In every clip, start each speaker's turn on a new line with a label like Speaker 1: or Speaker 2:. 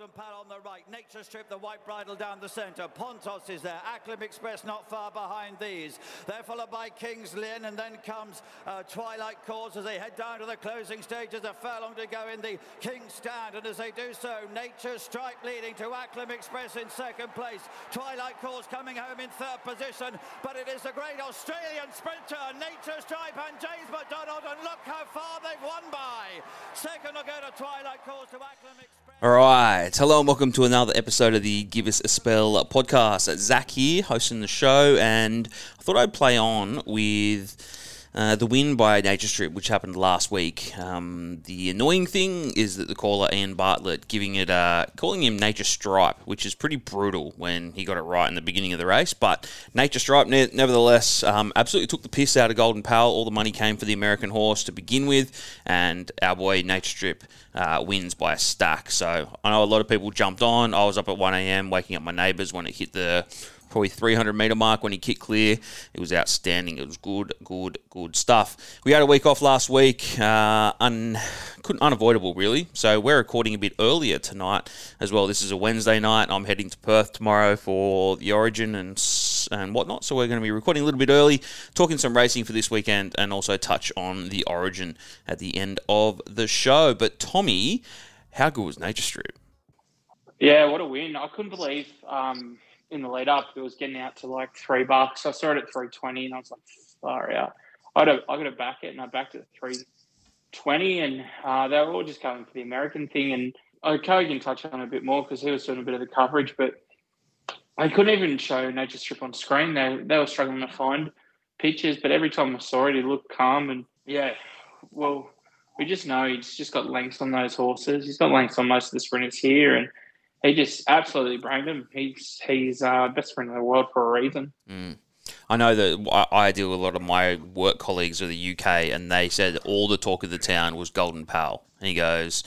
Speaker 1: Golden Pal on the right, Nature Strip, the white bridle down the centre. Pontos is there, Acklam Express not far behind these. They're followed by King's Lynn, and then comes uh, Twilight Calls as they head down to the closing stages. A furlong to go in the King's Stand, and as they do so, Nature Strike leading to Acklam Express in second place. Twilight Calls coming home in third position, but it is the great Australian sprinter, Nature Stripe and James McDonald, and look how far they've won by. Second will go to Twilight Calls to Acklam Express.
Speaker 2: All right. Hello and welcome to another episode of the Give Us a Spell podcast. Zach here, hosting the show, and I thought I'd play on with uh, the win by Nature Strip, which happened last week. Um, the annoying thing is that the caller Ian Bartlett giving it, uh, calling him Nature Stripe, which is pretty brutal when he got it right in the beginning of the race. But Nature Stripe, ne- nevertheless, um, absolutely took the piss out of Golden Pal. All the money came for the American horse to begin with, and our boy Nature Strip uh, wins by a stack. So I know a lot of people jumped on. I was up at 1 a.m. waking up my neighbours when it hit the probably 300 meter mark when he kicked clear. It was outstanding. It was good, good, good stuff. We had a week off last week, uh, un, couldn't, unavoidable really. So we're recording a bit earlier tonight as well. This is a Wednesday night. I'm heading to Perth tomorrow for the Origin and and whatnot. So we're going to be recording a little bit early, talking some racing for this weekend, and also touch on the Origin at the end of the show. But Tommy, how good was Nature Strip?
Speaker 3: Yeah, what a win! I couldn't believe. Um, in the lead up, it was getting out to like three bucks. I saw it at three twenty, and I was like, far out. I got to back it, and I backed it at three twenty, and uh, they were all just going for the American thing. And I can touch on a bit more because he was doing a bit of the coverage, but I couldn't even show Nature Strip on screen. They they were struggling to find pictures, but every time I saw it, he looked calm. And yeah, well, we just know he's just got lengths on those horses. He's got lengths on most of the sprinters here, and he just absolutely brained him. He's he's uh, best friend in the world for a reason.
Speaker 2: Mm. I know that I deal with a lot of my work colleagues of the UK, and they said all the talk of the town was Golden Pal. And he goes,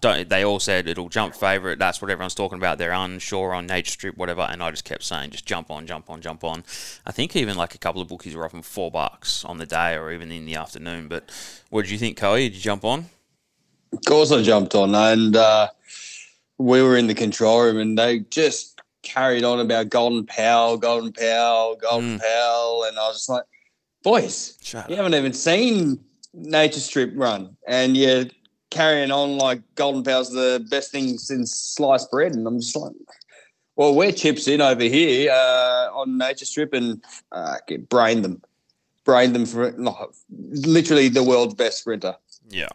Speaker 2: don't, they all said it'll jump favourite. That's what everyone's talking about. They're unsure on Nature Strip, whatever. And I just kept saying, just jump on, jump on, jump on. I think even like a couple of bookies were offering four bucks on the day or even in the afternoon. But what did you think, Coe? Did you jump on?
Speaker 4: Of course, I jumped on, and uh, we were in the control room and they just carried on about Golden Pal, Golden Pal, Golden mm. Pal. And I was just like, boys, Shut you up. haven't even seen Nature Strip run. And you're carrying on like Golden Pal's the best thing since sliced bread. And I'm just like, well, we're chips in over here uh, on Nature Strip and uh, brain them. Brain them for literally the world's best sprinter.
Speaker 2: Yeah.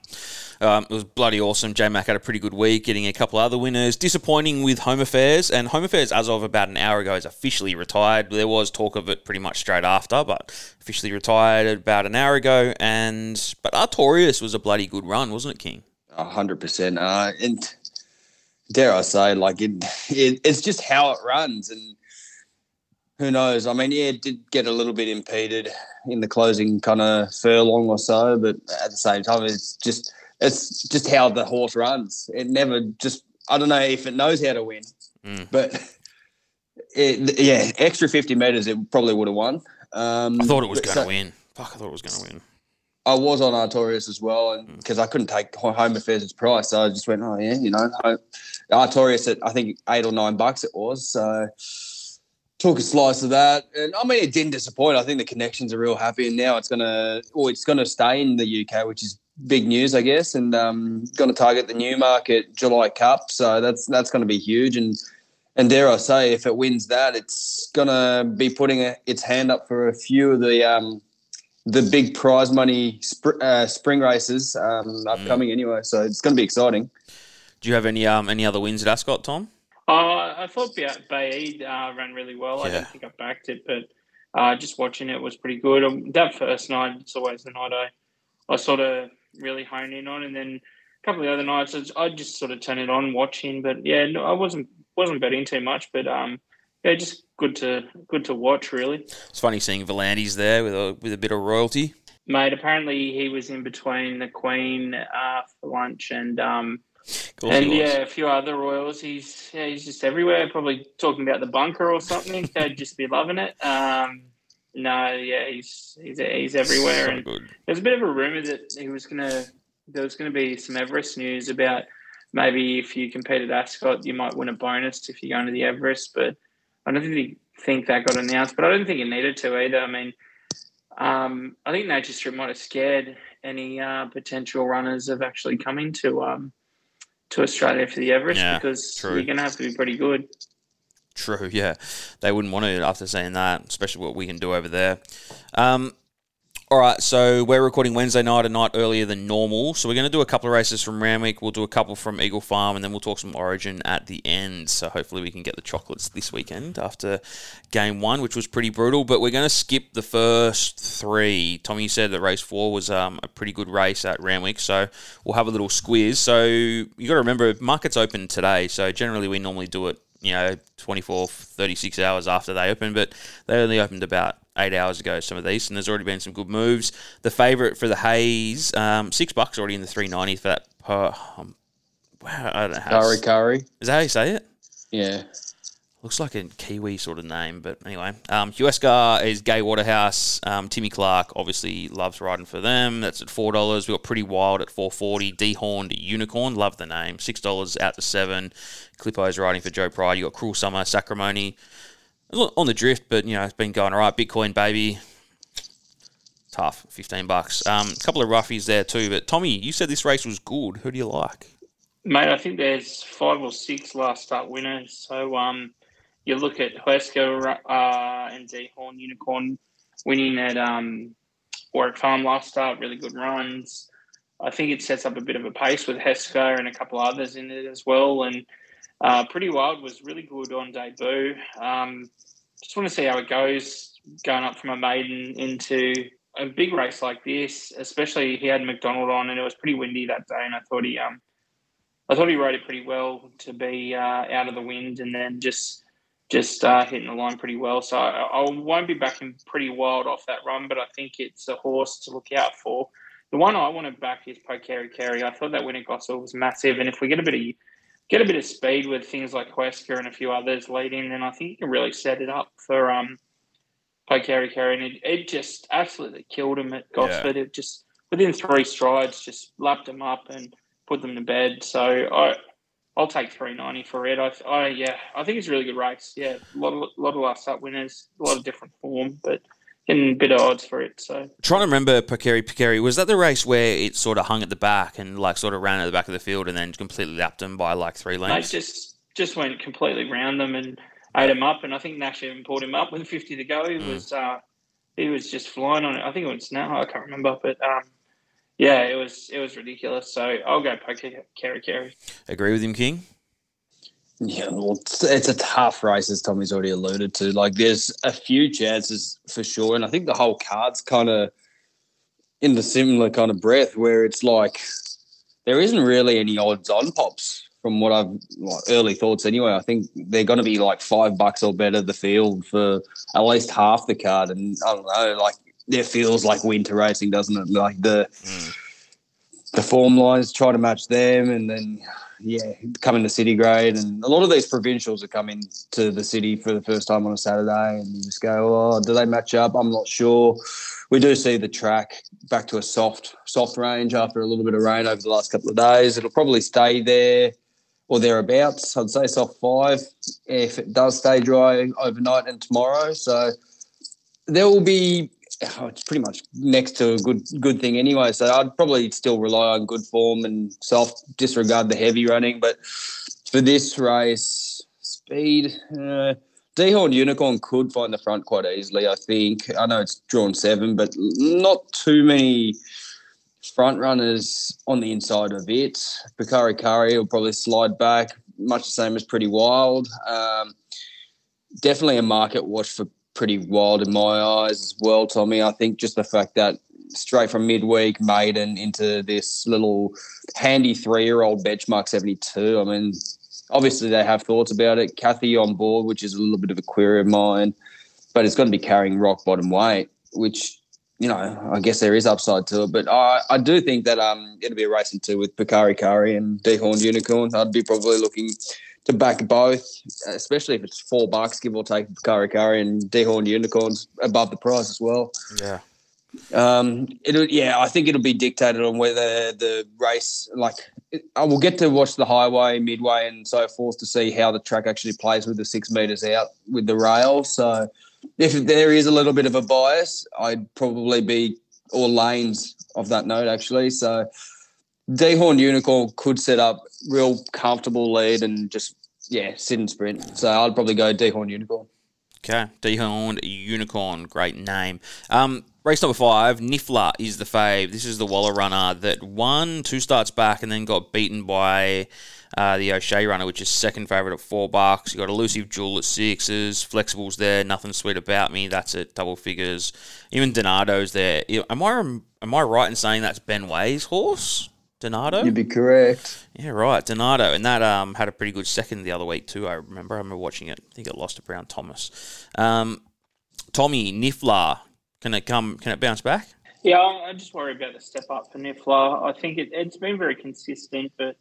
Speaker 2: Um, it was bloody awesome. J Mac had a pretty good week, getting a couple other winners. Disappointing with Home Affairs, and Home Affairs, as of about an hour ago, is officially retired. There was talk of it pretty much straight after, but officially retired about an hour ago. And but Artorias was a bloody good run, wasn't it, King?
Speaker 4: hundred uh, percent. And dare I say, like it, it, it's just how it runs, and who knows? I mean, yeah, it did get a little bit impeded in the closing kind of furlong or so, but at the same time, it's just it's just how the horse runs. It never just I don't know if it knows how to win, mm. but it, yeah, extra fifty meters, it probably would have won. Um,
Speaker 2: I thought it was going to so, win. Fuck, I thought it was going to win.
Speaker 4: I was on Artorias as well, and because mm. I couldn't take Home Affairs' price, so I just went, oh yeah, you know, Artorias at I think eight or nine bucks it was. So took a slice of that, and I mean, it didn't disappoint. I think the connections are real happy, and now it's gonna, or it's gonna stay in the UK, which is big news, I guess, and um, going to target the Newmarket July Cup. So that's that's going to be huge. And and dare I say, if it wins that, it's going to be putting a, its hand up for a few of the um, the big prize money sp- uh, spring races um, mm. upcoming anyway. So it's going to be exciting.
Speaker 2: Do you have any um, any other wins at Ascot, Tom?
Speaker 3: Uh, I thought Baaeed uh, ran really well. Yeah. I don't think I backed it, but uh, just watching it was pretty good. Um, that first night, it's always the night I, I sort of really hone in on. And then a couple of the other nights, I'd just sort of turn it on, watching. But yeah, no, I wasn't wasn't betting too much, but um, yeah, just good to good to watch. Really,
Speaker 2: it's funny seeing V'landys there with a with a bit of royalty.
Speaker 3: Mate, apparently he was in between the Queen uh, for lunch and um, and yeah, a few other royals. He's yeah, he's just everywhere. Probably talking about the bunker or something. They'd just be loving it. Um, no, yeah, he's he's he's everywhere. So and good. There's a bit of a rumor that he was gonna there was gonna be some Everest news about maybe if you competed at Ascot, you might win a bonus if you go going to the Everest. But I don't think think that got announced. But I don't think it needed to either. I mean, um, I think Nature Strip might have scared any uh, potential runners of actually coming to um, to Australia for the Everest
Speaker 2: Yeah,
Speaker 3: because
Speaker 2: true.
Speaker 3: you're going to have to be pretty good.
Speaker 2: True, yeah. They wouldn't want to after saying that, especially what we can do over there. Um, all right, so we're recording Wednesday night, a night earlier than normal. So we're going to do a couple of races from Randwick. We'll do a couple from Eagle Farm, and then we'll talk some Origin at the end. So hopefully we can get the chocolates this weekend after game one, which was pretty brutal. But we're going to skip the first three. Tommy said that race four was um, a pretty good race at Randwick, so we'll have a little squiz. So you got to remember, market's open today. So generally we normally do it you know 24 36 hours after they open but they only opened about eight hours ago some of these and there's already been some good moves the favorite for the haze um, six bucks already in the 390 for that per um, wow, i don't know
Speaker 4: Curry, curry.
Speaker 2: is that how you say it
Speaker 4: Yeah.
Speaker 2: Looks like a kiwi sort of name but anyway. Um, Huesca is Gai Waterhouse. Um, timmy clark obviously loves riding for them. That's at four dollars. We got pretty wild at 440 dehorned unicorn love the name. Six dollars out to seven. Clippo's riding for joe pride. You got cruel summer sacrimony on the drift but you know it's been going all right. Bitcoin baby. Tough. 15 bucks. Um, a couple of roughies there too but tommy you said this race was good. Who do you like?
Speaker 3: Mate, I think there's five or six last start winners. So um, you look at Huesca uh, and Dehorn Unicorn winning at um, Warwick Farm last start, really good runs. I think it sets up a bit of a pace with Huesca and a couple others in it as well. And uh, Pretty Wild was really good on debut. Um, just want to see how it goes going up from a maiden into a big race like this. Especially he had McDonald on, and it was pretty windy that day, and I thought he um, I thought he rode it pretty well to be uh, out of the wind and then just just uh, hitting the line pretty well. So I, I won't be backing pretty wild off that run, but I think it's a horse to look out for. The one I want to back is Pokari Kerry. I thought that win at Gosford was massive, and if we get a bit of get a bit of speed with things like Huesca and a few others leading, then I think you can really set it up for um, Pokari Kerry. And it, it just absolutely killed him at Gosford. It just within three strides, just lapped him up and put them to bed. So I, I'll take three ninety for it. I, I, yeah, I think it's a really good race. Yeah, a lot of lot of last up winners, a lot of different form, but getting a bit of odds for it. So
Speaker 2: trying to remember Pakeri Pakeri was that the race where it sort of hung at the back and like sort of ran at the back of the field and then completely lapped them by like three
Speaker 3: they
Speaker 2: lengths?
Speaker 3: just just went completely round them and ate him up. And I think Nash even pulled him up with fifty to go. He
Speaker 2: Mm.
Speaker 3: was uh, he was just flying on it. I think it was now. I can't remember, but um, yeah, it was it was ridiculous. So I'll go Kerry Kerry.
Speaker 2: Agree with him, King.
Speaker 4: Yeah, well, it's, it's a tough race, as Tommy's already alluded to. Like, there's a few chances for sure, and I think the whole card's kind of in the similar kind of breath, where it's like there isn't really any odds-on pops from what I've like, early thoughts. Anyway, I think they're going to be like five bucks or better the field for at least half the card, and I don't know, like it feels like winter racing, doesn't it? Like the mm. the form lines try to match them, and then yeah, come into city grade, and a lot of these provincials are coming to the city for the first time on a Saturday, and you just go, oh, do they match up? I'm not sure. We do see the track back to a soft, soft range after a little bit of rain over the last couple of days. It'll probably stay there or thereabouts. I'd say soft five if it does stay dry overnight and tomorrow. So there will be. Oh, it's pretty much next to a good good thing anyway. So I'd probably still rely on good form and self disregard the heavy running. But for this race, speed, uh, Dehorn Unicorn could find the front quite easily. I think. I know it's drawn seven, but not too many front runners on the inside of it. Bakari Kari will probably slide back, much the same as Pretty Wild. Um, definitely a market watch for Pretty Wild in my eyes as well, Tommy. I think just the fact that straight from midweek maiden into this little handy three-year-old benchmark 72. I mean, obviously they have thoughts about it. Kathy on board, which is a little bit of a query of mine, but it's going to be carrying rock bottom weight, which you know, I guess there is upside to it. But I, I do think that um it'll be a racing two with Bakari Kari and Dehorn Unicorn. I'd be probably looking to back both, especially if it's four bucks, give or take Bakari Kari and Dehorn Unicorns above the price as well.
Speaker 2: Yeah.
Speaker 4: Um, it'll yeah, I think it'll be dictated on whether the race like I will get to watch the highway, midway, and so forth to see how the track actually plays with the six meters out with the rail. So, if there is a little bit of a bias, I'd probably be all lanes of that note actually. So, Dehorn Unicorn could set up real comfortable lead and just yeah sit and sprint. So I'd probably go Dehorn Unicorn.
Speaker 2: Okay, Dehorn Unicorn, great name. Um, race number five, Niffler is the fave. This is the Waller runner that won two starts back and then got beaten by uh, the O'Shea runner, which is second favourite at four bucks. You got Elusive Jewel at sixes, Flexibles there, nothing sweet about me. That's at double figures. Even Donato's there. Am I am I right in saying that's Ben Way's horse? Donato?
Speaker 4: You'd be correct.
Speaker 2: Yeah, right. Donato. And that um, had a pretty good second the other week, too. I remember. I remember watching it. I think it lost to Brown Thomas. Um, Tommy, Niffler, can it come? Can it bounce back?
Speaker 3: Yeah, I just worry about the step up for Niffler. I think it, has been very consistent, but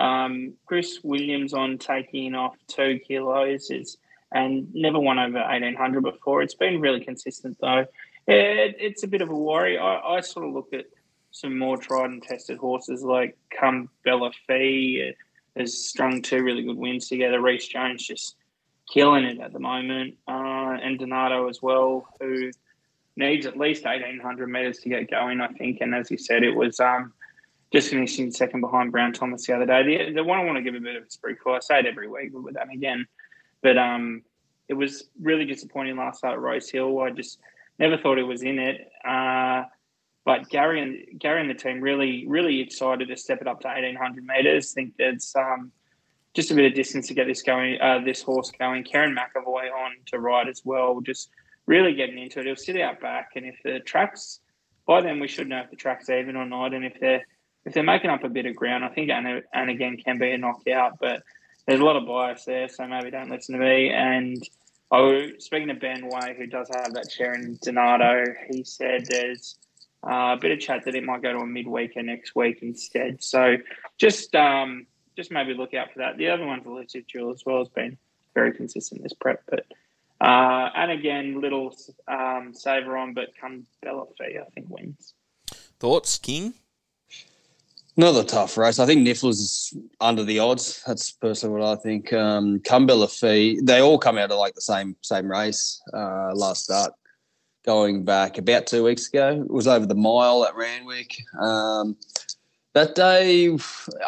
Speaker 3: um, Chris Williams on taking off two kilos is and never won over 1800 before. It's been really consistent, though. It, it's a bit of a worry. I, I sort of look at some more tried and tested horses like Come Bella Fee has strung two really good wins together. Reese Jones just killing it at the moment, uh, and Donato as well, who needs at least eighteen hundred meters to get going, I think. And as you said, it was um, just finishing second behind Brown Thomas the other day. The, the one I want to give a bit of a sprinkle, I say it every week, but with that again, but um, it was really disappointing last start at Rose Hill. I just never thought it was in it. Uh, but Gary and Gary and the team really, really excited to step it up to eighteen hundred meters. Think there's um, just a bit of distance to get this going, uh, this horse going. Kerrin McEvoy on to ride as well. Just really getting into it. He'll sit out back, and if the tracks by then we should know if the track's even or not, and if they're if they're making up a bit of ground, I think and, and again can be a knockout, but there's a lot of bias there, so maybe don't listen to me. And oh, speaking of Ben Way, who does have that chair in Donato, he said there's uh, a bit of chat that it might go to a midweeker next week instead. So just um, just maybe look out for that. The other one for Lucid Jewel as well has been very consistent this prep, but uh, and again, little um, saver on, but come Bella Fee, I think wins.
Speaker 2: Thoughts, King?
Speaker 4: Another tough race. I think Nifflers is under the odds. That's personally what I think. Um, Cumbella Fee, they all come out of like the same same race uh, last start going back about two weeks ago. It was over the mile at Randwick. Um, that day,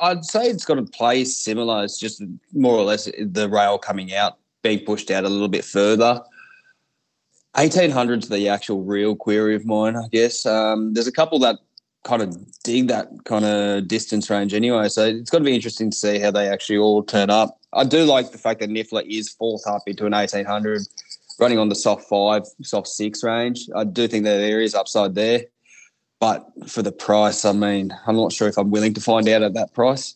Speaker 4: I'd say it's got a place similar. It's just more or less the rail coming out, being pushed out a little bit further. 1800 is the actual real query of mine, I guess. Um, there's a couple that kind of dig that kind of distance range anyway. So it's got to be interesting to see how they actually all turn up. I do like the fact that Niffler is fourth up into an 1800 running on the soft five, soft six range. I do think that there is upside there. But for the price, I mean, I'm not sure if I'm willing to find out at that price.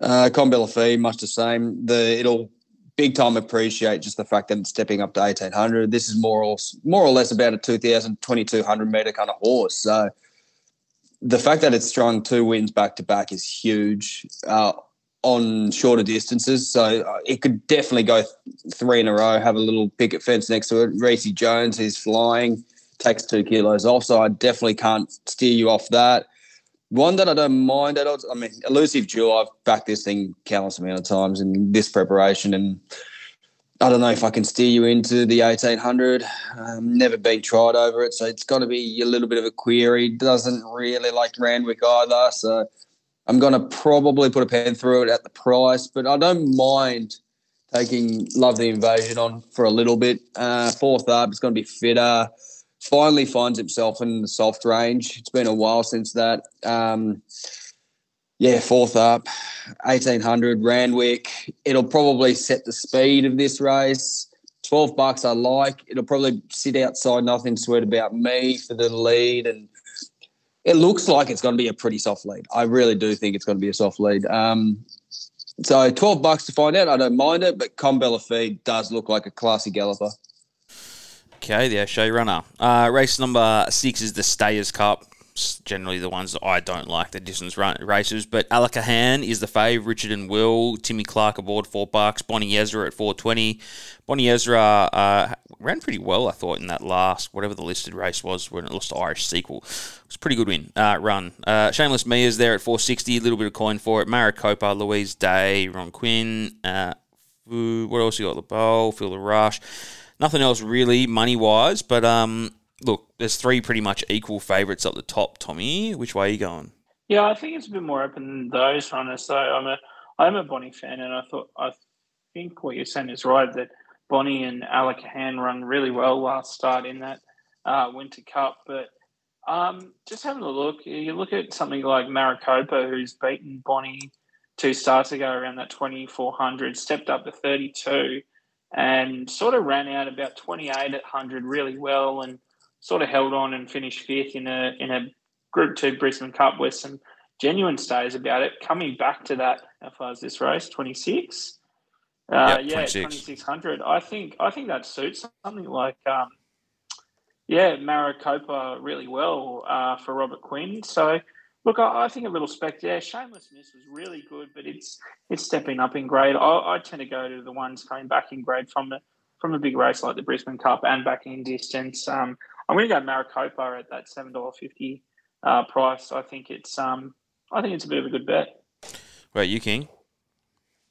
Speaker 4: Uh, Combella much the same. The it'll big time appreciate just the fact that it's stepping up to 1800. This is more or more or less about a 2000, 2200 meter kind of horse. So the fact that it's strung two wins back to back is huge. Uh, on shorter distances. So uh, it could definitely go th- three in a row, have a little picket fence next to it. Reese Jones, he's flying, takes two kilos off. So I definitely can't steer you off that. One that I don't mind at all, I mean, Elusive Jewel, I've backed this thing countless amount of times in this preparation. And I don't know if I can steer you into the 1800. Um, never been tried over it. So it's got to be a little bit of a query. Doesn't really like Randwick either. So I'm going to probably put a pen through it at the price, but I don't mind taking Love the Invasion on for a little bit. Uh, fourth up, it's going to be fitter. Finally finds himself in the soft range. It's been a while since that. Um, yeah, fourth up, 1800 Randwick. It'll probably set the speed of this race. 12 bucks I like. It'll probably sit outside nothing sweet about me for the lead and it looks like it's going to be a pretty soft lead. I really do think it's going to be a soft lead. Um, so 12 bucks to find out. I don't mind it, but Combella Feed does look like a classy galloper.
Speaker 2: Okay, the O'Shea runner. Uh, race number six is the Stayers Cup. Generally the ones that I don't like, the distance run races. But Alakahan is the fave. Richard and Will, Timmy Clark aboard four bucks. Bonnie Ezra at four twenty. Bonnie Ezra uh, ran pretty well, I thought, in that last whatever the listed race was when it lost to Irish Sequel. It was a pretty good win uh, run. Uh, Shameless Mia's there at four sixty. A little bit of coin for it. Maricopa, Louise Day, Ron Quinn. Uh, what else you got? The bowl, Feel the Rush. Nothing else really money wise, but um, there's three pretty much equal favourites up the top. Tommy, which way are you going?
Speaker 3: Yeah, I think it's a bit more open than those runners. So I'm a I'm a Bonnie fan, and I thought I think what you're saying is right that Bonnie and Alakahan run really well last start in that uh, Winter Cup, but. Um, just having a look, you look at something like Maricopa, who's beaten Bonnie two starts ago around that 2400, stepped up to 32 and sort of ran out about 28 at 100 really well and sort of held on and finished fifth in a in a Group Two Brisbane Cup with some genuine stays about it. Coming back to that, how far is this race? 26. Uh,
Speaker 2: Yep,
Speaker 3: yeah, 2600. I think I think that suits something like um, yeah, Maricopa really well uh, for Robert Quinn. So look, I, I think a little spec there. Shameless Miss was really good, but it's it's stepping up in grade. I, I tend to go to the ones coming back in grade from the from a big race like the Brisbane Cup and back in distance. Um, I'm going to go Maricopa at that seven dollar fifty uh, price. I think it's um, I think it's a bit of a good bet.
Speaker 2: Right, you King.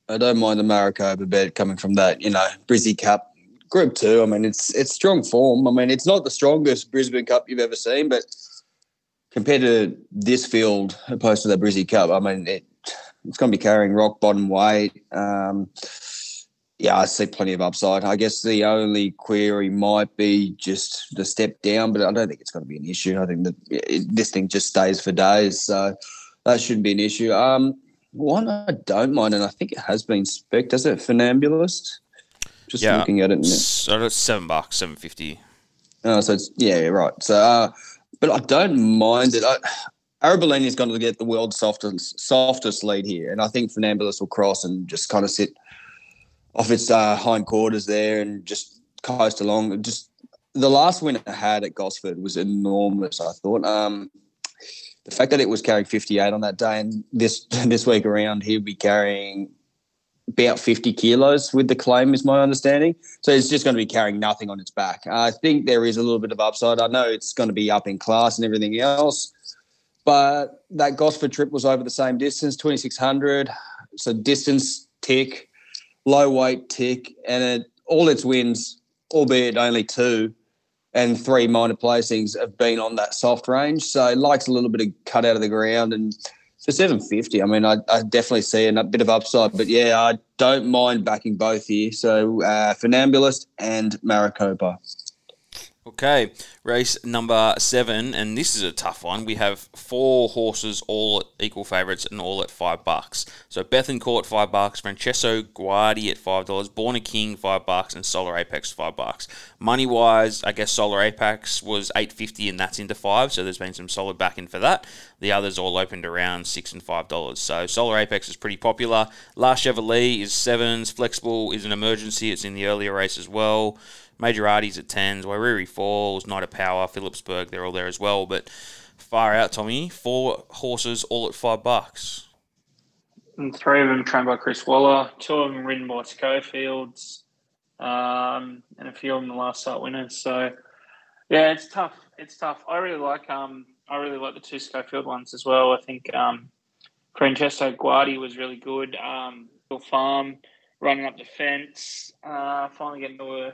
Speaker 4: I don't mind the Maricopa bet coming from that, you know, Brizzy Cup Group Two. I mean, it's it's strong form. I mean, it's not the strongest Brisbane Cup you've ever seen, but compared to this field opposed to the Brizzy Cup, I mean, it it's going to be carrying rock bottom weight. Um, yeah, I see plenty of upside. I guess the only query might be just the step down, but I don't think it's going to be an issue. I think that it, this thing just stays for days, so that shouldn't be an issue. Um, one I don't mind, and I think it has been spec. Does it Funambulist? Just
Speaker 2: Yeah.
Speaker 4: looking at it.
Speaker 2: So that's seven bucks, seven fifty.
Speaker 4: Oh, so it's yeah, yeah, right. So, uh, but I don't mind it. I, Arabellini is going to get the world's softest softest lead here, and I think Funambulist will cross and just kind of sit off its uh, hind quarters there and just coast along. Just the last win it had at Gosford was enormous. I thought. Um, the fact that it was carrying 58 on that day, and this this week around he'll be carrying about 50 kilos with the claim, is my understanding. So it's just going to be carrying nothing on its back. I think there is a little bit of upside. I know it's going to be up in class and everything else, but that Gosford trip was over the same distance, 2600. So distance tick, low weight tick, and it, all its wins, albeit only two, and three minor placings have been on that soft range. So it likes a little bit of cut out of the ground and for 750, I mean, I, I definitely see a bit of upside, but yeah, I don't mind backing both here. So uh, Funambulist and Maricopa.
Speaker 2: Okay, race number seven, and this is a tough one. We have four horses, all at equal favourites, and all at five bucks. So Bethencourt five bucks, Francesco Guardi at five dollars, Born a King five bucks, and Solar Apex five bucks. Money wise, I guess Solar Apex was eight fifty, and that's into five. So there's been some solid backing for that. The others all opened around six and five dollars. So Solar Apex is pretty popular. Last Chevrolet is sevens. Flexible is an emergency. It's in the earlier race as well. Majorati's at tens, Wairiri Falls, Night of Power, Phillipsburg, they're all there as well. But far out, Tommy, four horses all at five bucks.
Speaker 3: And three of them trained by Chris Waller, two of them ridden by Schofields, um, and a few of them the last start winners. So, yeah, it's tough. It's tough. I really like um, I really like the two Schofield ones as well. I think um, Francesco Guardi was really good. Um, Bill Farm running up the fence, uh, finally getting to a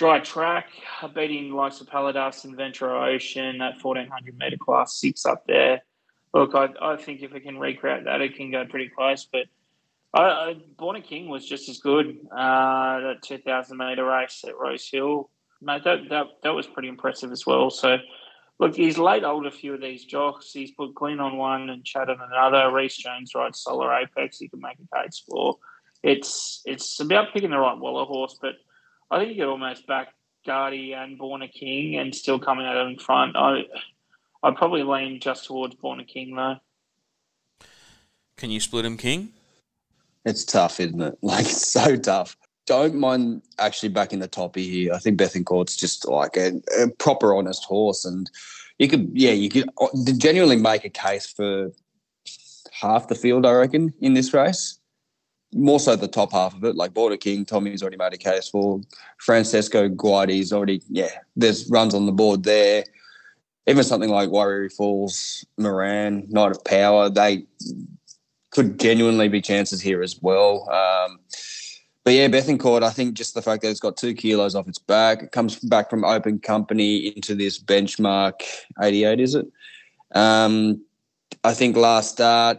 Speaker 3: dry track, beating likes of Paladas and Ventura Ocean at 1400 meter class six up there. Look, I, I think if we can recreate that, it can go pretty close. But I, I, Born a King was just as good. Uh, that 2000 meter race at Rose Hill, mate, that, that that was pretty impressive as well. So, look, he's laid hold a few of these jocks. He's put Glenn on one and Chad on another. Reese Jones rides Solar Apex. He can make a case for. It's it's about picking the right Waller horse, but I think you could almost back Guardi and Born a King and still coming out in front. I I'd probably lean just towards Born a King though.
Speaker 2: Can you split him, King?
Speaker 4: It's tough, isn't it? Like, it's so tough. Don't mind actually backing the toppy here. I think Bethencourt's just like a, a proper honest horse. And, you could, yeah, you could uh, genuinely make a case for half the field, I reckon, in this race. More so the top half of it, like Born a King, Tommy's already made a case for. Francesco Guardi's already, yeah, there's runs on the board there. Even something like Warrior Falls, Moran, Knight of Power, they could genuinely be chances here as well. Um, but yeah, Bethencourt, I think just the fact that it's got two kilos off its back, it comes back from open company into this benchmark 88, is it? Um, I think last start,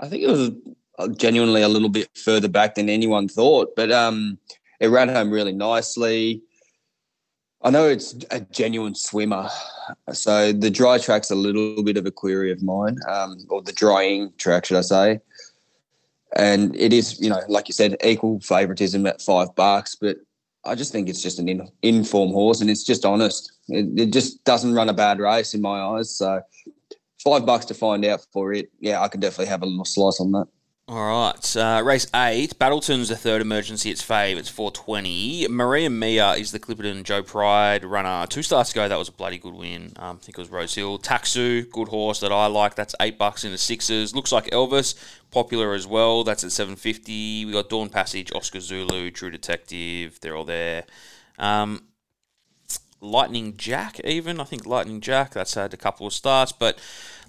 Speaker 4: I think it was genuinely a little bit further back than anyone thought, but um, it ran home really nicely. I know it's a genuine swimmer, so the dry track's a little bit of a query of mine, um, or the drying track, should I say? And it is, you know, like you said, equal favoritism at five bucks, but I just think it's just an in, inform horse, and it's just honest. It, it just doesn't run a bad race in my eyes. So five bucks to find out for it. Yeah, I could definitely have a little slice on that.
Speaker 2: All right, uh, race eight. Battleton's the third emergency. It's fave. It's four twenty. Maria Mia is the Clipperton Joe Pride runner. Two starts ago, that was a bloody good win. Um, I think it was Rose Hill. Taxu, good horse that I like. That's eight bucks in the sixes. Looks like Elvis, popular as well. That's at seven fifty. We got Dawn Passage, Oscar Zulu, True Detective. They're all there. Um, Lightning Jack, even I think Lightning Jack. That's had a couple of starts, but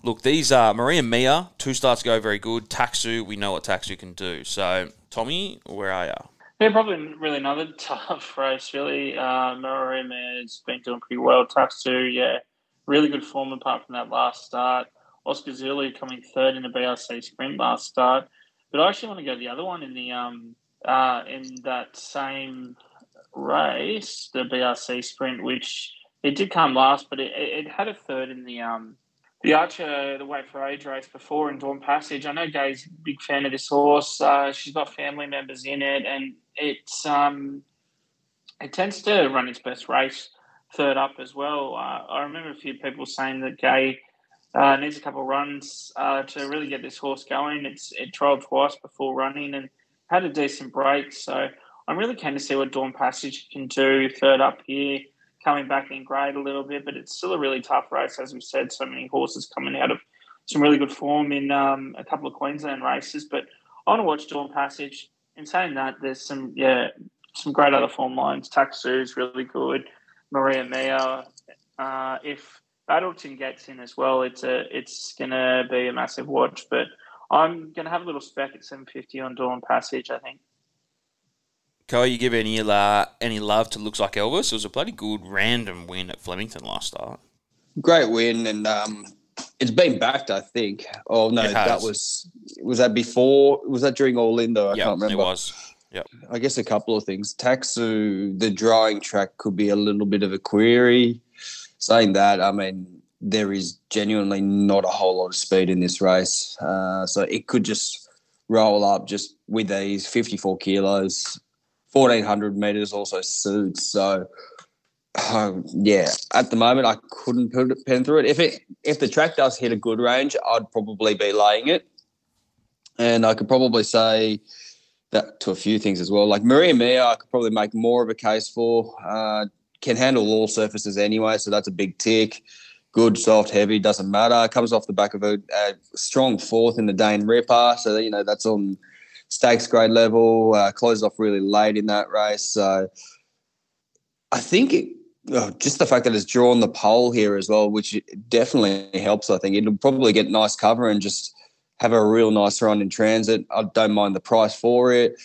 Speaker 2: look, these are Maria Mia, two starts go very good. Taxu, we know what Taxu can do. So, Tommy, where are you?
Speaker 3: Yeah, probably really another tough race, really. Uh, Maria Mia's been doing pretty well. Taxu, yeah, really good form apart from that last start. Oscar Zulu coming third in the BRC sprint last start. But I actually want to go the other one in the um uh in that same race, the BRC sprint, which it did come last, but it, it had a third in the um the Archer, the Wait for Age race before in Dawn Passage. I know Gai's a big fan of this horse. Uh, she's got family members in it, and it's um, it tends to run its best race third up as well. Uh, I remember a few people saying that Gay uh, needs a couple runs uh, to really get this horse going. It's it trialled twice before running and had a decent break. So I'm really keen to see what Dawn Passage can do third up here coming back in grade a little bit, but it's still a really tough race. As we've said, so many horses coming out of some really good form in um, a couple of Queensland races. But I want to watch Dawn Passage. In saying that, there's some yeah some great other form lines. is really good. Maria Mia. Uh, if Battleton gets in as well, it's a it's gonna be a massive watch. But I'm gonna have a little spec at 750 on Dawn Passage. I think.
Speaker 2: Co, you give any uh, any love to looks like Elvis? It was a bloody good random win at Flemington last start.
Speaker 4: Great win, and um, it's been backed. I think. Oh no, that was was that before? Was that during All In though? I
Speaker 2: yep,
Speaker 4: can't remember.
Speaker 2: It was. Yep.
Speaker 4: I guess a couple of things. Taxu, the drawing track could be a little bit of a query. Saying that, I mean, there is genuinely not a whole lot of speed in this race, uh, so it could just roll up just with these 54 kilos 1400 meters also suits. So, um, yeah, at the moment I couldn't put a pen through it. If it if the track does hit a good range, I'd probably be laying it, and I could probably say that to a few things as well. Like Maria Mia, I could probably make more of a case for. Uh, can handle all surfaces anyway, so that's a big tick. Good, soft, heavy, doesn't matter. Comes off the back of a, a strong fourth in the Dane Ripper, so you know that's on stakes grade level. Uh, closed off really late in that race. So I think it, oh, just the fact that it's drawn the pole here as well, which definitely helps. I think it'll probably get nice cover and just have a real nice run in transit. I don't mind the price for it.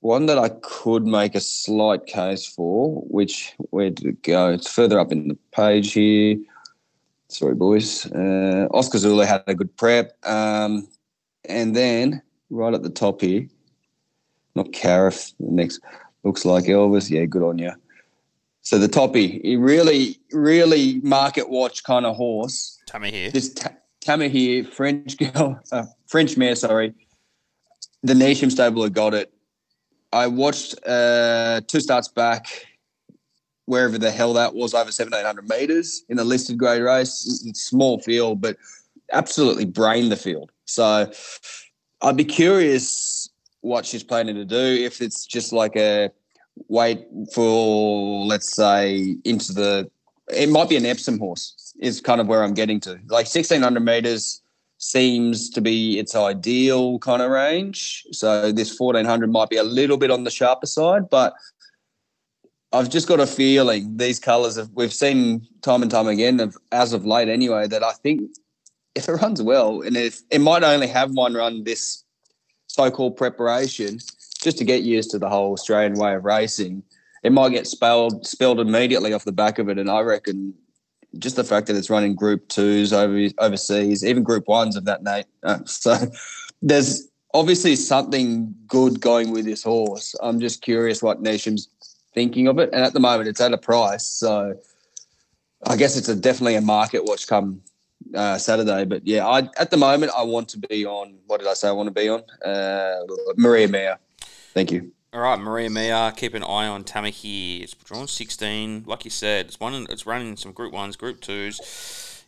Speaker 4: One that I could make a slight case for, which where did it go? It's further up in the page here. Sorry, boys. Uh, Oscar Zulu had a good prep. Um, and then right at the top here, not Cariff. The next looks like Elvis. Yeah, good on you. So the toppy, he really, really market watch kind of horse.
Speaker 2: Tammy here.
Speaker 4: This ta- here, French girl, uh, French mare. Sorry, the Nation stable had got it. I watched uh, two starts back, wherever the hell that was, over seven eight hundred meters in the listed grade race. Small field, but absolutely brained the field. So I'd be curious what she's planning to do. If it's just like a wait for, let's say, into the it might be an Epsom horse. Is kind of where I'm getting to. Like 1600 meters seems to be its ideal kind of range. So this 1400 might be a little bit on the sharper side, but I've just got a feeling these colours have, we've seen time and time again of, as of late anyway that I think if it runs well and if it might only have one run this so-called preparation just to get used to the whole Australian way of racing, it might get spelled spelled immediately off the back of it. And I reckon just the fact that it's running Group Twos over overseas, even Group Ones of that Nate. Uh, so there's obviously something good going with this horse. I'm just curious what Neesham's thinking of it, and at the moment it's at a price, so I guess it's a, definitely a market watch come uh, Saturday. But yeah, I, at the moment I want to be on. What did I say? I want to be on uh, Maria Mia. Thank you.
Speaker 2: All right, Maria Mia. Keep an eye on Tamaki. It's drawn 16. Like you said, it's one. It's running some Group Ones, Group Twos.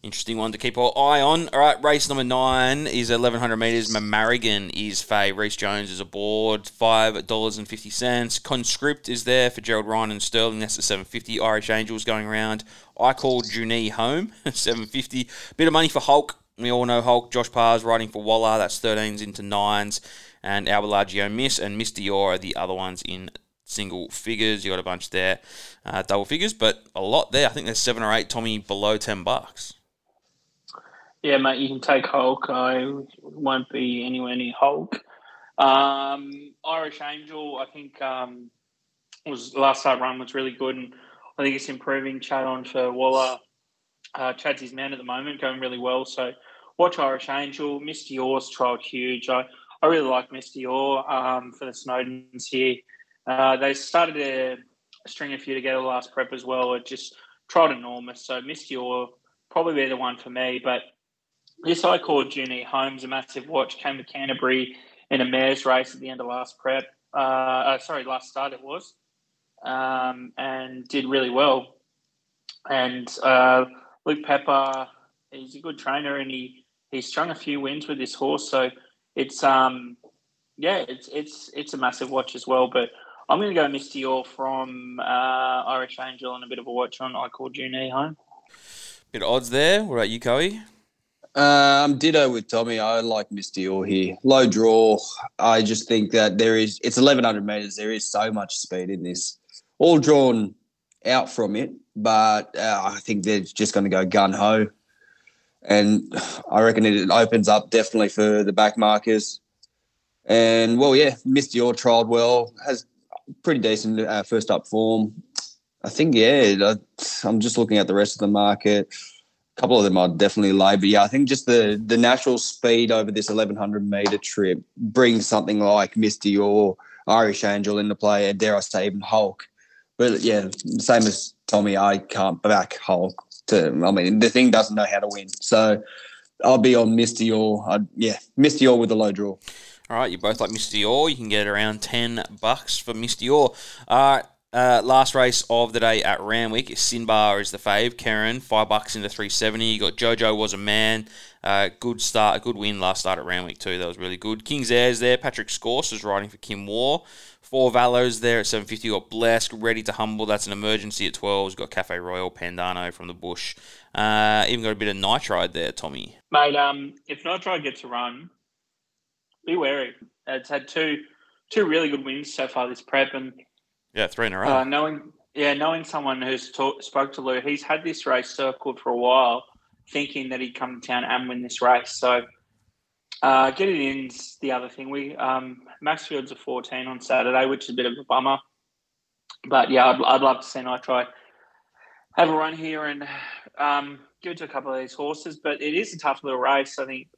Speaker 2: Interesting one to keep our eye on. All right, race number nine is 1100 metres. Mamarigan is Faye. Reese Jones is aboard. $5.50. Conscript is there for Gerald Ryan and Sterling. That's at 750 Irish Angels going around. I called Junie home. 750 Bit of money for Hulk. We all know Hulk. Josh Parr's riding for Waller. That's 13s into 9s. And Albelagio Miss and Miss Dior are the other ones in single figures. You got a bunch there, uh, double figures, but a lot there. I think there's seven or eight Tommy below ten bucks.
Speaker 3: Yeah, mate, you can take Hulk. I won't be anywhere near Hulk. Um, Irish Angel, I think, um, was last start run was really good, and I think it's improving. Chad on for Waller. Uh, Chad's his man at the moment, going really well. So watch Irish Angel. Misty Orr's trialled huge. I, I really like Misty Orr um, for the Snowdens here. Uh, they started a string a few together last prep as well. It just tried enormous. So Misty Orr probably be the one for me, but this I called Junie Holmes a massive watch. Came to Canterbury in a mares race at the end of last prep. Uh, uh, sorry, last start it was, um, and did really well. And uh, Luke Pepper, he's a good trainer, and he he's strung a few wins with this horse. So it's um, yeah, it's it's it's a massive watch as well. But I'm going to go Misty Orr from uh, Irish Angel and a bit of a watch on I called Junie home.
Speaker 2: Bit of odds there. What about you, Coey?
Speaker 4: Um, ditto with Tommy. I like Misty Orr here. Low draw. I just think that there is. It's 1100 meters. There is so much speed in this. All drawn out from it, but uh, I think they're just going to go gun ho, and I reckon it opens up definitely for the back markers. And well, yeah, Misty Orr trialled well. Has pretty decent uh, first up form. I think yeah. I'm just looking at the rest of the market couple of them are definitely lay, but yeah, I think just the the natural speed over this 1100 meter trip brings something like Misty or Irish Angel into play, and dare I say even Hulk. But yeah, same as Tommy, I can't back Hulk. To I mean, the thing doesn't know how to win, so I'll be on Misty or uh, yeah, Misty or with a low draw.
Speaker 2: All right, you both like Misty Orr. You can get around ten bucks for Misty Orr. Right. Uh, last race of the day at Randwick, Sinbar is the fave. Kerrin, five bucks into 370. You got Jojo was a man. Uh, good start, a good win last start at Randwick too. That was really good. King's Airs there. Patrick Scorse is riding for Kim Waugh. Four Valos there at 750. You got Blesk ready to humble. That's an emergency at 12. You've got Cafe Royal, Pandano from the bush. Uh, even got a bit of nitride there, Tommy.
Speaker 3: Mate, um, if nitride gets a run, be wary. It's had two two really good wins so far this prep, and
Speaker 2: yeah, three in a row.
Speaker 3: Uh, knowing, yeah, knowing someone who's talk, spoke to Lou, he's had this race circled for a while, thinking that he'd come to town and win this race. So uh, getting in's the other thing. We um, Maxfield's a 14 on Saturday, which is a bit of a bummer. But yeah, I'd, I'd love to see Nitro have a run here and um, give it to a couple of these horses. But it is a tough little race. I think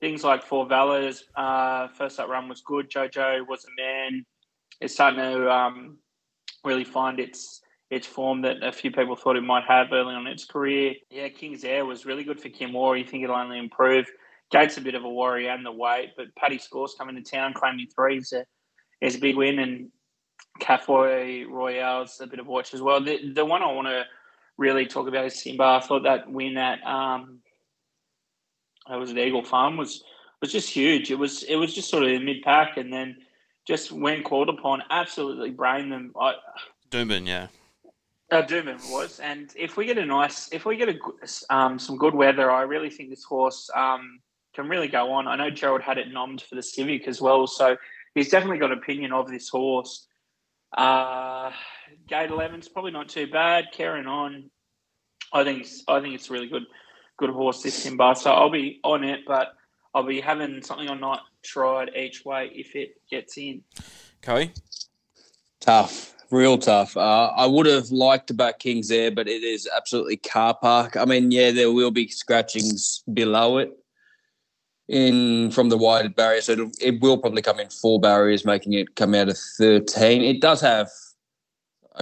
Speaker 3: things like Four Valors, uh, first up run was good. Jojo was a man. It's starting to um, really find its its form that a few people thought it might have early on in its career. Yeah, King's Air was really good for Kim Waugh. You think it'll only improve. Gates a bit of a worry and the weight, but Paddy Scorse coming to town claiming three is a, is a big win, and Cafoy Royale's a bit of watch as well. The, the one I want to really talk about is Simba. I thought that win at um, it was at Eagle Farm was was just huge. It was it was just sort of in mid pack, and then just when called upon, absolutely brain them. I,
Speaker 2: Doomben, yeah.
Speaker 3: Uh, was, and if we get a nice, if we get a um, some good weather, I really think this horse um, can really go on. I know Gerald had it nommed for the Civic as well, so he's definitely got an opinion of this horse. Uh, Gate Eleven's probably not too bad. Carrying on, I think it's, I think it's a really good good horse this Simba. So I'll be on it, but I'll be having something I'm not tried each way if it gets in.
Speaker 2: Coey?
Speaker 4: Tough, real tough. Uh, I would have liked to back Kings there, but it is absolutely car park. I mean, yeah, there will be scratchings below it in from the wide barrier, so it will probably come in four barriers, making it come out of thirteen. It does have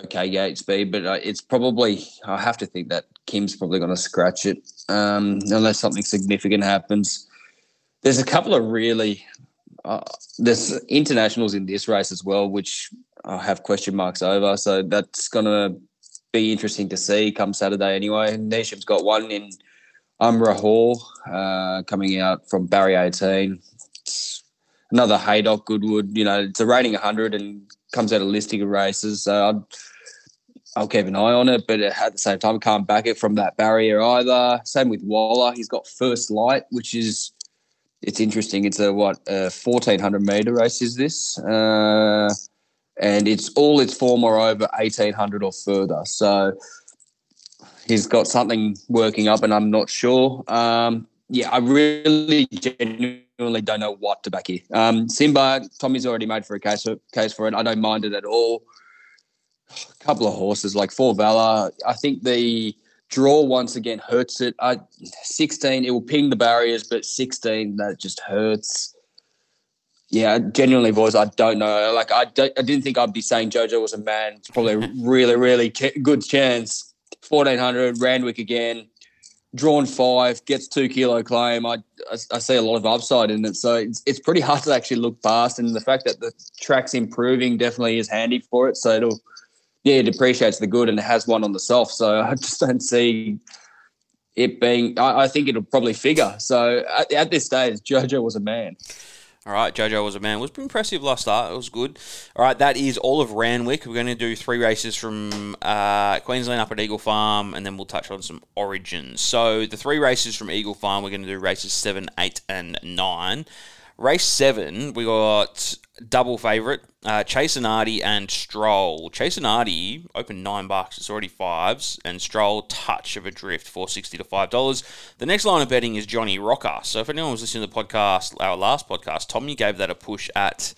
Speaker 4: okay gate speed, but uh, it's probably I have to think that Kim's probably going to scratch it um, unless something significant happens. There's a couple of really uh, there's internationals in this race as well, which I have question marks over. So that's going to be interesting to see come Saturday anyway. Neesham's got one in Umbra Hall uh, coming out from Barry 18. It's another Haydock Goodwood. You know, it's a rating 100 and comes out of listing of races. So I'd, I'll keep an eye on it, but at the same time, can't back it from that barrier either. Same with Waller. He's got first light, which is it's interesting. It's a what a fourteen hundred meter race is this, uh, and it's all its form are over eighteen hundred or further. So he's got something working up, and I'm not sure. Um, yeah, I really genuinely don't know what to back here. Um, Simba, Tommy's already made for a case for, case for it. I don't mind it at all. A couple of horses like Four Valor. I think the Draw once again hurts it. I, 16, it will ping the barriers, but 16, that just hurts. Yeah, genuinely, boys, I don't know. Like, I, don't, I didn't think I'd be saying JoJo was a man. It's probably a really, really good chance. 1400, Randwick again, drawn five, gets two kilo claim. I, I, I, see a lot of upside in it. So it's, it's pretty hard to actually look past. And the fact that the track's improving definitely is handy for it. So it'll yeah, it appreciates the good and it has one on the soft. So I just don't see it being. I, I think it'll probably figure. So at, at, this stage, Jojo was a man.
Speaker 2: All right, Jojo was a man. It was impressive last start. It was good. All right, that is all of Randwick. We're going to do three races from uh, Queensland up at Eagle Farm, and then we'll touch on some origins. So the three races from Eagle Farm, we're going to do races seven, eight, and nine. Race seven, we got double favourite, uh, Chasonati and Stroll. Chase Chasonati opened nine bucks, it's already fives, and Stroll touch of a drift, four sixty to five dollars. The next line of betting is Johnny Rocker. So if anyone was listening to the podcast, our last podcast, Tommy gave that a push at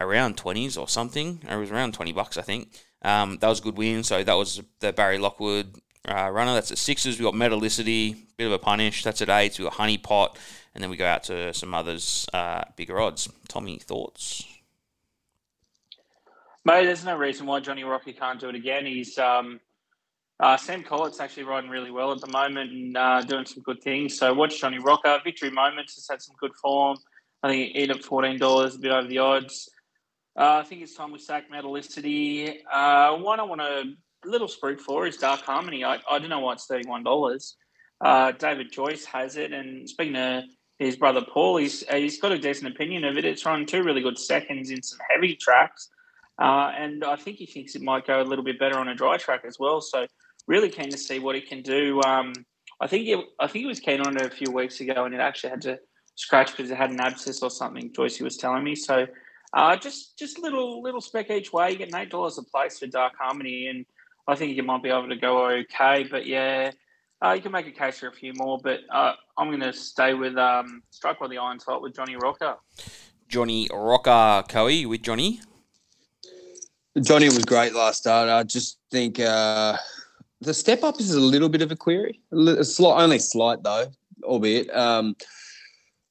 Speaker 2: around twenties or something. It was around twenty bucks, I think. Um, that was a good win. So that was the Barry Lockwood uh, runner. That's at sixes. We got Metallicity, bit of a punish. That's at eights. We got Honeypot, and then we go out to some others uh, bigger odds. Tommy, thoughts?
Speaker 3: Mate, there's no reason why Johnny Rocker can't do it again. He's um, uh, Sam Collett's actually riding really well at the moment and uh, doing some good things. So watch Johnny Rocker. Victory Moments has had some good form. I think he at fourteen dollars, a bit over the odds. Uh, I think it's time we sack Metallicity. Uh, one I want a little spruik for is Dark Harmony. I, I don't know why it's thirty one dollars. Uh, David Joyce has it, and speaking to his brother Paul, he's he's got a decent opinion of it. It's run two really good seconds in some heavy tracks. Uh, and I think he thinks it might go a little bit better on a dry track as well. So really keen to see what he can do. Um, I think it, I think he was keen on it a few weeks ago, and it actually had to scratch because it had an abscess or something. Joyce was telling me. So uh, just just little little spec each way. You get eight dollars a place for Dark Harmony, and I think you might be able to go okay. But yeah. Uh, you can make a case for a few more, but uh, I'm going to stay with um, Strike by the Iron Top with Johnny Rocker.
Speaker 2: Johnny Rocker, Coe, with Johnny?
Speaker 4: Johnny was great last start. I just think uh, the step up is a little bit of a query. A slight, only slight though, albeit. Um,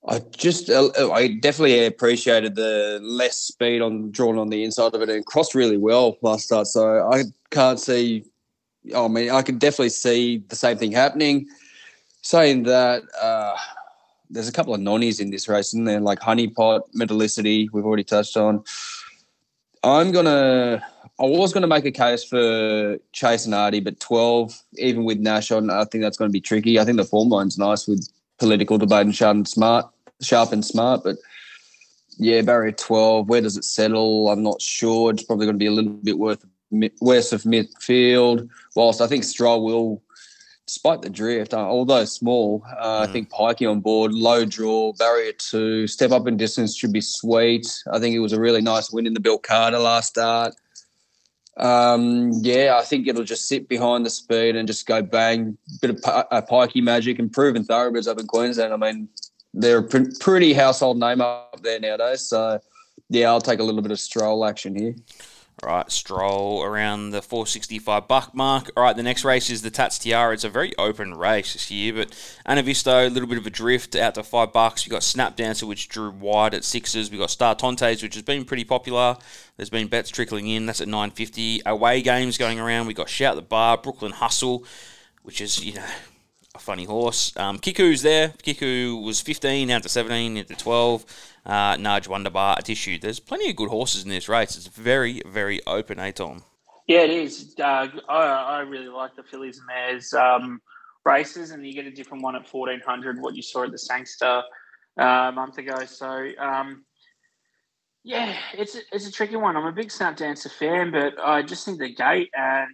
Speaker 4: I just, uh, I definitely appreciated the less speed on drawn on the inside of it and crossed really well last start. So I can't see. I mean, I can definitely see the same thing happening. Saying that, uh, there's a couple of nonnies in this race, and there? Like Honeypot, Metallicity, we've already touched on. I'm gonna. I was going to make a case for Chasonati, but 12, even with Nash on, I think that's going to be tricky. I think the form line's nice with political debate and sharp and smart, sharp and smart. But yeah, barrier 12, where does it settle? I'm not sure. It's probably going to be a little bit worth west of midfield. Whilst I think Stroll will, despite the drift, uh, although small, uh, mm. I think Pikey on board, low draw, barrier two, step up in distance should be sweet. I think it was a really nice win in the Bill Carter last start. Um, yeah, I think it'll just sit behind the speed and just go bang, bit of uh, pikey magic and proven thoroughbreds up in Queensland. I mean, they're a pretty household name up there nowadays. So, yeah, I'll take a little bit of stroll action here.
Speaker 2: Right, stroll around the 465 buck mark. All right, the next race is the Tats Tiara. It's a very open race this year, but Anavisto, a little bit of a drift out to five bucks. We've got Snap Dancer, which drew wide at sixes. We've got Star Tontes, which has been pretty popular. There's been bets trickling in. That's at 950. Away games going around. We've got Shout the Bar, Brooklyn Hustle, which is you know a funny horse. Um, Kiku's there. Kiku was 15, out to 17, into 12 uh, Nudge, Wonderbar, Tissue. There's plenty of good horses in this race. It's very, very open, eh, Tom?
Speaker 3: Yeah, it is. Uh, I, I really like the fillies and mares um, races, and you get a different one at 1400, what you saw at the Sangster uh, a month ago. So, um, yeah, it's a, it's a tricky one. I'm a big Snap Dancer fan, but I just think the gate and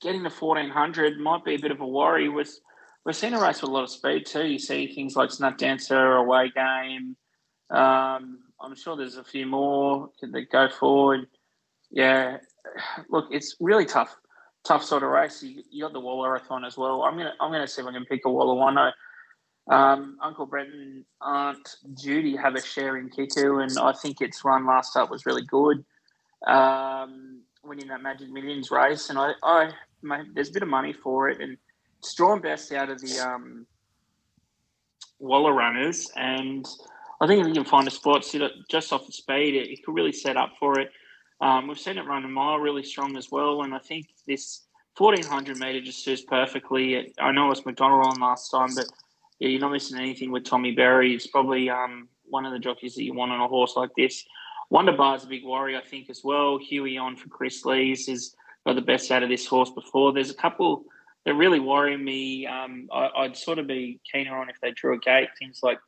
Speaker 3: getting to 1400 might be a bit of a worry. With we're seeing a race with a lot of speed too. You see things like Snap Dancer, away game, um, I'm sure there's a few more that go forward. Yeah, look, it's really tough, tough sort of race. You, you got the Wallerathon as well. I'm gonna I'm gonna see if I can pick a Waller Um, Uncle Brenton, Aunt Judy have a share in Kiku, and I think its run last up was really good. Um, winning that Magic Millions race, and I, I mate, there's a bit of money for it, and drawn best out of the um, Waller runners, and I think if you can find a spot sit it just off the speed, it, it could really set up for it. Um, we've seen it run a mile really strong as well, and I think this 1400 meter just suits perfectly. I know it was McDonald on last time, but yeah, you're not missing anything with Tommy Berry. It's probably um, one of the jockeys that you want on a horse like this. Wonder Bar's a big worry, I think, as well. Huey on for Kris Lees is got the best out of this horse before. There's a couple that really worry me. Um, I, would sort of be keener on if they drew a gate. Things like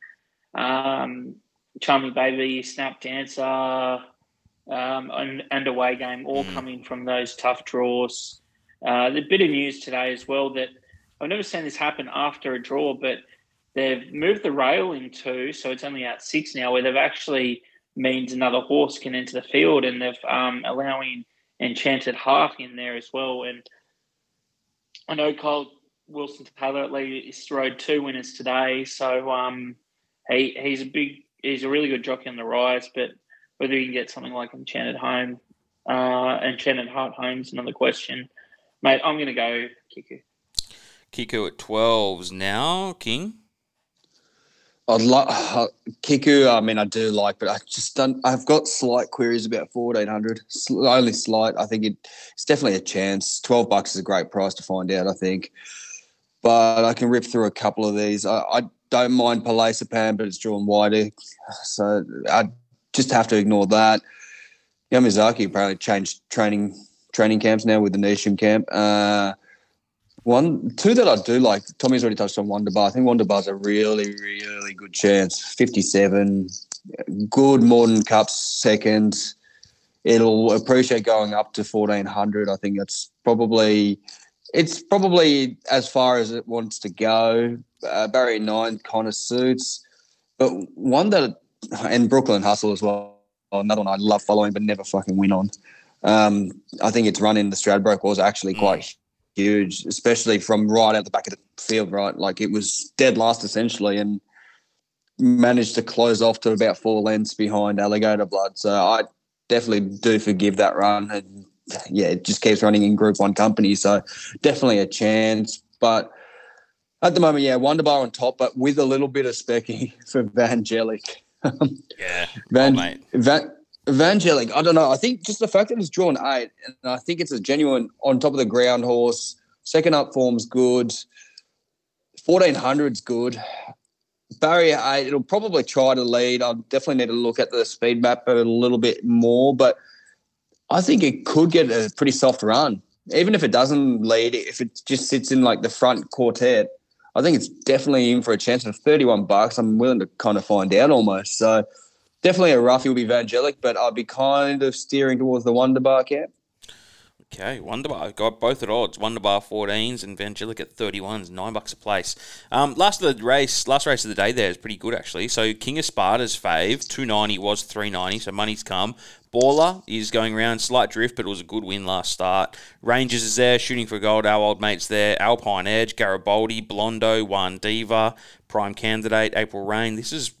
Speaker 3: um, Charming Baby, Snap Dancer, um, and, and away game, all mm. coming from those tough draws. Uh, the bit of news today as well that I've never seen this happen after a draw, but they've moved the rail in two, so it's only out six now, where they've actually means another horse can enter the field, and they've um, allowing Enchanted Heart in there as well. And I know Kyle Wilson Taylor at least rode two winners today, so um, he he's a big he's a really good jockey on the rise, but whether he can get something like Enchanted Home, uh, Enchanted Heart Home is another question. Mate, I'm going to go Kiku.
Speaker 2: Kiku at 12s now, King.
Speaker 4: I'd like uh, Kiku. I mean, I do like, but I just don't. I've got slight queries about fourteen hundred. Only slight. I think it, it's definitely a chance. Twelve bucks is a great price to find out. I think, but I can rip through a couple of these. I, I don't mind Palacepan, but it's drawn wider. So I just have to ignore that. Yamazaki apparently changed training training camps now with the Nation camp. Uh, one, two that I do like. Tommy's already touched on Wonderbar. I think Wonderbar's a really, really good chance. Fifty-seven, good Moreton Cups second. It'll appreciate going up to fourteen hundred. I think that's probably it's probably as far as it wants to go. Uh, Barry nine kind of suits, but one that and Brooklyn Hustle as well. Another one I love following, but never fucking win on. Um, I think its run in the Stradbroke was actually quite mm. huge, especially from right out the back of the field. Right, like it was dead last essentially, and managed to close off to about four lengths behind Alligator Blood. So I definitely do forgive that run and yeah, it just keeps running in Group One company. So definitely a chance. But at the moment, yeah, Wonderbar on top, but with a little bit of specky for Vangelic.
Speaker 2: yeah,
Speaker 4: Van, oh, Van, Vangelic. I don't know. I think just the fact that it's drawn eight, and I think it's a genuine on top of the ground horse. Second up form's good. Fourteen hundred's good. Barrier eight, it'll probably try to lead. I'll definitely need to look at the speed map a little bit more, but I think it could get a pretty soft run. Even if it doesn't lead, if it just sits in like the front quartet, I think it's definitely in for a chance of 31 bucks. I'm willing to kind of find out almost. So definitely a roughie will be Vangelic, but I'll be kind of steering towards the Wonder Bar camp.
Speaker 2: Okay, Wonderbar got both at odds. Wonderbar 14s and Vangelic at 31s, nine bucks a place. Um, last of the race, last race of the day there is pretty good actually. So King of Sparta's fave, 290 was 390, so money's come. Baller is going around, slight drift, but it was a good win last start. Rangers is there, shooting for gold. Our old mates there. Alpine Edge, Garibaldi, Blondo, One Diva, Prime Candidate, April Rain. This is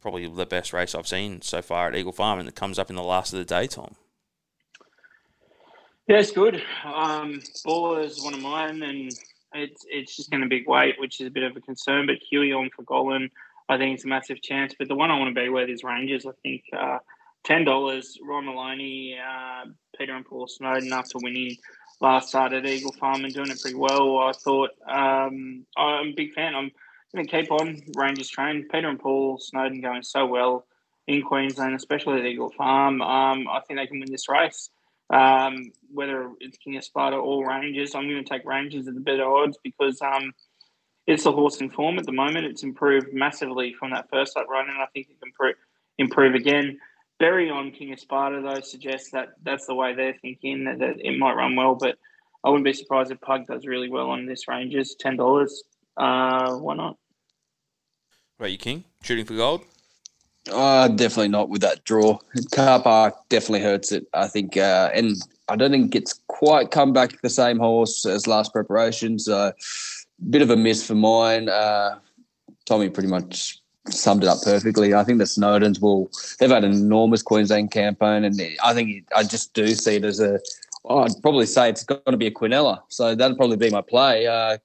Speaker 2: probably the best race I've seen so far at Eagle Farm, and it comes up in the last of the day, Tom.
Speaker 3: Yeah, it's good. Um, Baller is one of mine, and it's it's just going to big weight, which is a bit of a concern. But Huey on for Gollan, I think it's a massive chance. But the one I want to be with is Rangers. I think uh, ten dollars. Ron Maloney, uh, Peter and Paul Snowden after winning last start at Eagle Farm and doing it pretty well. I thought um, I'm a big fan. I'm going to keep on Rangers train. Peter and Paul Snowden going so well in Queensland, especially at Eagle Farm. Um, I think they can win this race. Um, whether it's King of Sparta or Rangers, I'm going to take Rangers at the better odds because um, it's a horse in form at the moment. It's improved massively from that first up run, and I think it can improve, improve again. Berry on King of Sparta, though, suggests that that's the way they're thinking, that, that it might run well, but I wouldn't be surprised if Pug does really well on this Rangers. $10. Uh, why not?
Speaker 2: Right, you King? Shooting for gold?
Speaker 4: Uh, definitely not with that draw. Car park definitely hurts it. I think, uh, and I don't think it's quite come back the same horse as last preparation. So, bit of a miss for mine. Uh, Tommy pretty much summed it up perfectly. I think the Snowdens will. They've had an enormous Queensland campaign, and I think I just do see it as a. Oh, I'd probably say it's going to be a Quinella. So that'd probably be my play. Uh,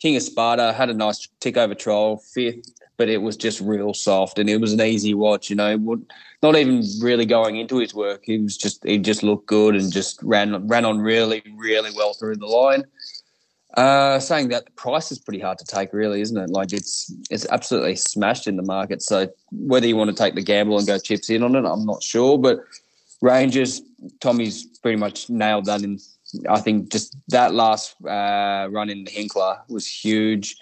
Speaker 4: King of Sparta had a nice tick over trial, fifth but it was just real soft and it was an easy watch. You know, not even really going into his work. He was just he just looked good and just ran ran on really really well through the line. Uh, saying that the price is pretty hard to take, really, isn't it? Like it's it's absolutely smashed in the market. So whether you want to take the gamble and go chips in on it, I'm not sure. But Rangers, Tommy's pretty much nailed that. In I think just that last uh, run in the Hinkler was huge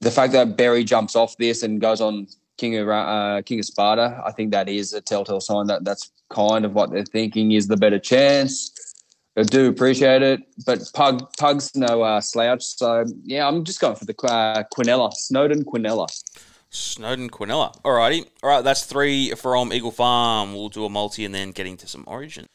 Speaker 4: the fact that Barry jumps off this and goes on King of uh, King of Sparta, I think that is a telltale sign that that's kind of what they're thinking is the better chance. I do appreciate it, but Pug Pug's no uh, slouch. So yeah, I'm just going for the uh, Quinella Snowden Quinella.
Speaker 2: Snowden Quinella. Alrighty, all right. That's three from Eagle Farm. We'll do a multi and then get into some Origin.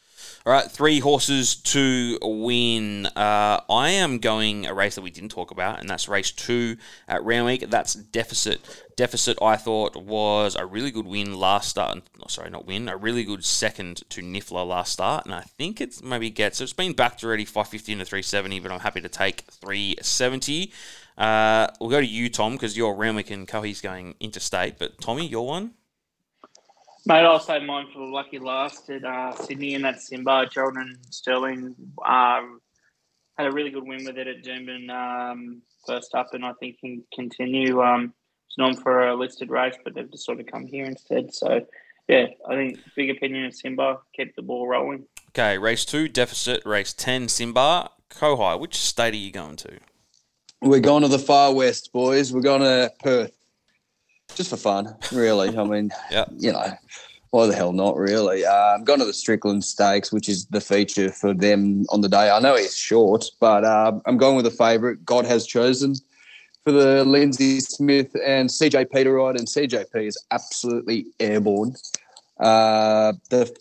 Speaker 2: All right, three horses to win. Uh, I am going a race that we didn't talk about, and that's race two at Randwick. That's Deficit. Deficit, I thought, was a really good win last start. Oh, sorry, not win, a really good second to Niffler last start, and I think it's maybe gets. It's been backed already, 550 to 370, but I'm happy to take 370. Uh, we'll go to you, Tom, because you're Randwick and Cohee's going interstate. But Tommy, your one?
Speaker 3: Mate, I'll say mine for the lucky last at uh, Sydney, and that's Simba. Jordan Sterling um, had a really good win with it at Doomben um, first up, and I think can continue. Um, it's known for a listed race, but they've just sort of come here instead. So, yeah, I think big opinion of Simba. Keep the ball rolling.
Speaker 2: Okay, race two, deficit. Race 10, Simba. Kohei, which state are you going to?
Speaker 4: We're going to the far west, boys. We're going to Perth just for fun, really. I mean,
Speaker 2: yeah,
Speaker 4: you know, why the hell not, really? I'm going to the Strickland Stakes, which is the feature for them on the day. I know he's short, but uh, I'm going with a favourite. God has chosen for the Lindsay Smith and CJ Peter ride, and CJP is absolutely airborne. Uh, the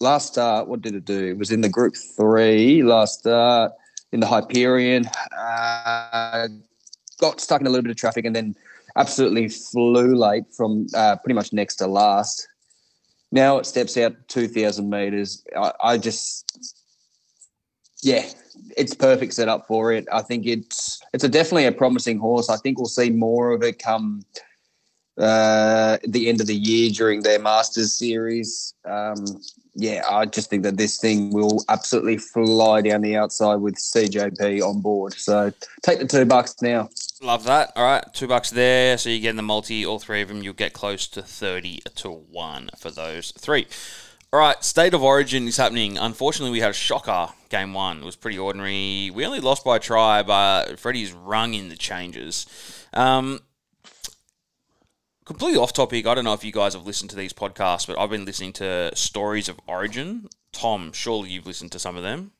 Speaker 4: last start, what did it do? It was in the Group Three last start in the Hyperion. Uh, got stuck in a little bit of traffic, and then absolutely flew late from uh, pretty much next to last. Now it steps out 2,000 metres. I, I, just, yeah, it's perfect setup for it. I think it's it's a definitely a promising horse. I think we'll see more of it come uh, the end of the year during their Masters series. Um, yeah, I just think that this thing will absolutely fly down the outside with CJP on board. So take the two bucks now.
Speaker 2: Love that. All right, two bucks there. So you get in the multi, all three of them. You'll get close to thirty to one for those three. All right, state of origin is happening. Unfortunately, we had a shocker. Game one it was pretty ordinary. We only lost by a try, but Freddie's rung in the changes. Um, completely off topic. I don't know if you guys have listened to these podcasts, but I've been listening to Stories of Origin. Tom, surely you've listened to some of them.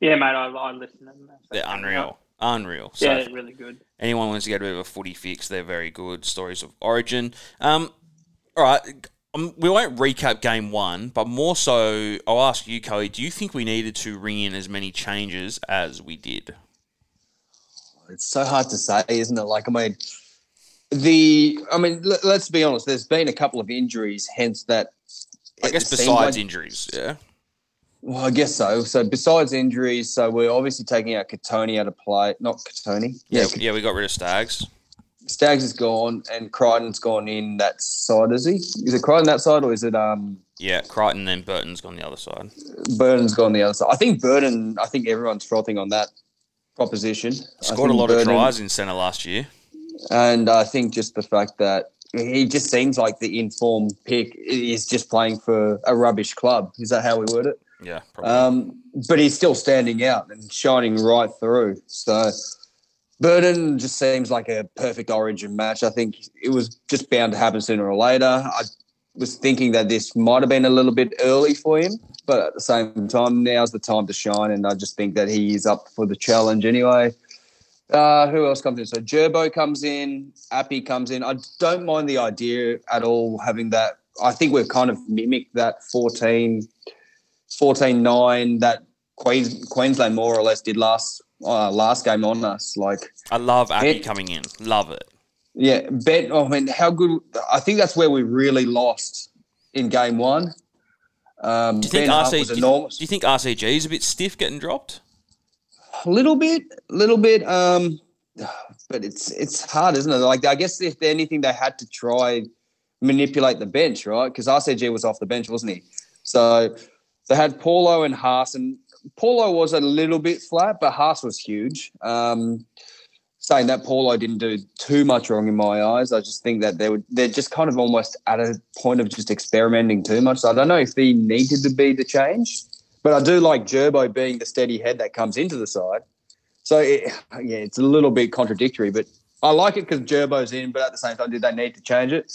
Speaker 3: Yeah, mate, I, I listen to them.
Speaker 2: They're unreal. Unreal. So
Speaker 3: Yeah, really good.
Speaker 2: anyone wants to get a bit of a footy fix, they're very good. Stories of origin. Um, all right. Um, we won't recap game one, but more so, I'll ask you, Cody, do you think we needed to ring in as many changes as we did?
Speaker 4: It's so hard to say, isn't it? Like, I mean, the, I mean, let, us be honest. There's been a couple of injuries, hence that.
Speaker 2: I guess besides
Speaker 4: like-
Speaker 2: injuries, yeah.
Speaker 4: Well, I guess so. So besides injuries, so we're obviously taking out Kotoni out of play. Not Kotoni.
Speaker 2: Yeah, yeah, we got rid of Staggs.
Speaker 4: Staggs is gone and Crichton's gone in that side, is he? Is it Crichton that side or is it um
Speaker 2: Yeah, Crichton, then Burton's gone the other side.
Speaker 4: Burton's gone the other side? I think Burton, I think everyone's frothing on that proposition.
Speaker 2: Scored a lot
Speaker 4: Burton-
Speaker 2: of tries in centre last year.
Speaker 4: And I think just the fact that he just seems like the informed pick is just playing for a rubbish club. Is that how we word it?
Speaker 2: Yeah.
Speaker 4: Um, but he's still standing out and shining right through. So Burton just seems like a perfect origin match. I think it was just bound to happen sooner or later. I was thinking that this might have been a little bit early for him, but at the same time, now's the time to shine. And I just think that he is up for the challenge anyway. Uh, who else comes in? So Gerbo comes in, Appy comes in. I don't mind the idea at all having that. I think we've kind of mimicked that 14 14-9 that Queens, Queensland more or less did last uh, last game on us. Like,
Speaker 2: I love Appy coming in. Love it.
Speaker 4: yeah, bet. I mean, how good? I think that's where we really lost in game one. Um,
Speaker 2: Do you think RC?
Speaker 4: was
Speaker 2: Do you,
Speaker 4: enormous.
Speaker 2: do you think RCG is a bit stiff getting dropped?
Speaker 4: A little bit, a little bit. Um, but it's it's hard, isn't it? Like, I guess if anything, they had to try manipulate the bench, right? Because RCG was off the bench, wasn't he? So they had Paulo and Haas, and Paulo was a little bit flat, but Haas was huge. Um, saying that Paulo didn't do too much wrong in my eyes, I just think that they were they're just kind of almost at a point of just experimenting too much. So I don't know if he needed to be the change, but I do like Gerbo being the steady head that comes into the side. So it, yeah, it's a little bit contradictory, but I like it because Gerbo's in. But at the same time, did they need to change it?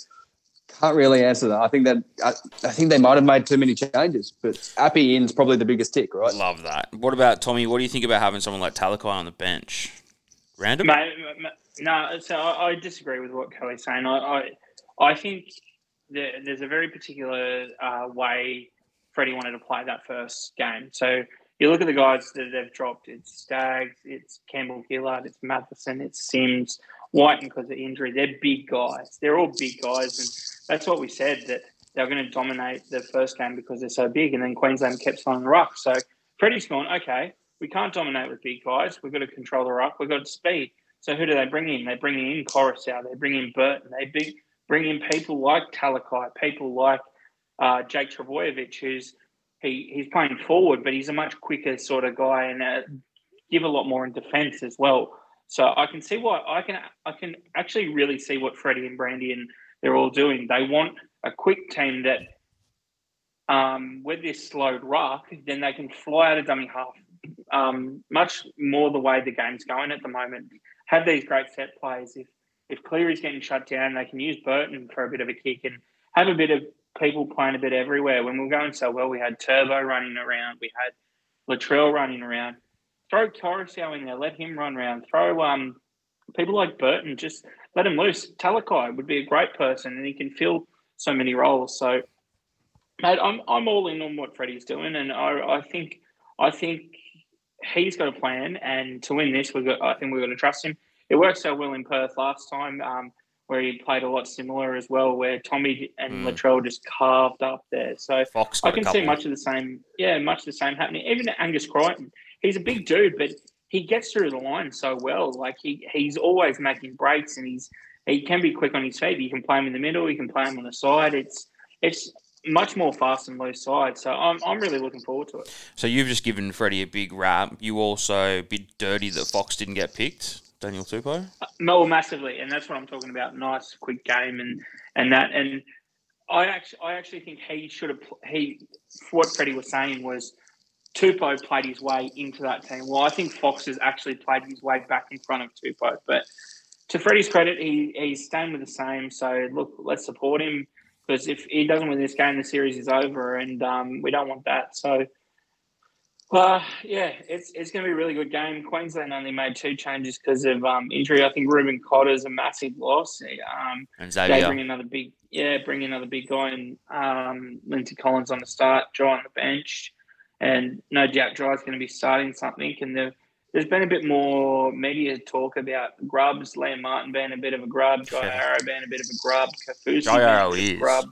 Speaker 4: Can't really answer that. I think that I, I think they might have made too many changes, but Appy in's probably the biggest tick, right?
Speaker 2: Love that. What about Tommy? What do you think about having someone like Talakai on the bench? Random?
Speaker 3: Mate, m- m- no, so I, I disagree with what Kelly's saying. I, I, I think there, there's a very particular uh, way Freddie wanted to play that first game. So you look at the guys that they've dropped. It's Staggs, it's Campbell Gillard, it's Matheson, it's Sims, Wighton because of injury. They're big guys. They're all big guys, and that's what we said that they're going to dominate the first game because they're so big. And then Queensland kept signing the ruck. So Freddie's gone, okay, we can't dominate with big guys. We've got to control the ruck. We've got speed. So who do they bring in? They bring in Koroisau. They bring in Burton. They bring, bring in people like Talakai, people like uh, Jake Trbojevic, who's he, he's playing forward, but he's a much quicker sort of guy and uh, give a lot more in defence as well. So I can see what I can I can actually really see what Freddie and Brandy and they're all doing. They want a quick team that um, with this slowed ruck, then they can fly out of dummy half. Um, much more the way the game's going at the moment. Have these great set plays. If if Cleary's getting shut down, they can use Burton for a bit of a kick and have a bit of people playing a bit everywhere. When we were going so well, we had Turbo running around, we had Latrell running around. Throw Koroisau in there, let him run around. Throw um people like Burton, just let him loose. Talakai would be a great person, and he can fill so many roles. So, mate, I'm I'm all in on what Freddie's doing, and I I think I think he's got a plan, and to win this, we got I think we've got to trust him. It worked so well in Perth last time, um, where he played a lot similar as well, where Tommy and
Speaker 2: Mm.
Speaker 3: Latrell just carved up there. So
Speaker 2: Fox
Speaker 3: I can see much of the same. Yeah, much the same happening. Even Angus Crichton, he's a big dude, but he gets through the line so well. Like he he's always making breaks, and he's he can be quick on his feet. You can play him in the middle. You can play him on the side. It's it's much more fast and loose side. So I'm I'm really looking forward to it.
Speaker 2: So you've just given Freddie a big rap. You also bit dirty that Fox didn't get picked. Daniel Tupou.
Speaker 3: Uh, no, massively, and that's what I'm talking about. Nice, quick game, and and that, and I actually, I actually think he should have. He, what Freddie was saying was, Tupou played his way into that team. Well, I think Fox has actually played his way back in front of Tupou, but to Freddie's credit, he he's staying with the same. So look, let's support him because if he doesn't win this game, the series is over, and um, we don't want that. So Uh, yeah, it's it's going to be a really good game. Queensland only made two changes because of um, injury. I think Reuben Cotter's a massive loss. Um,
Speaker 2: And
Speaker 3: they
Speaker 2: Xavier.
Speaker 3: bring another big, yeah, bring another big guy in. Um, Lindsay Collins on the start, Dry on the bench, and no doubt Dry's going to be starting something. And there, there's been a bit more media talk about grubs. Liam Martin being a bit of a grub, Jai
Speaker 2: Yeah.
Speaker 3: Arrow being a bit of a grub, Kafusi
Speaker 2: Jai
Speaker 3: being a
Speaker 2: Arrow is.
Speaker 3: grub.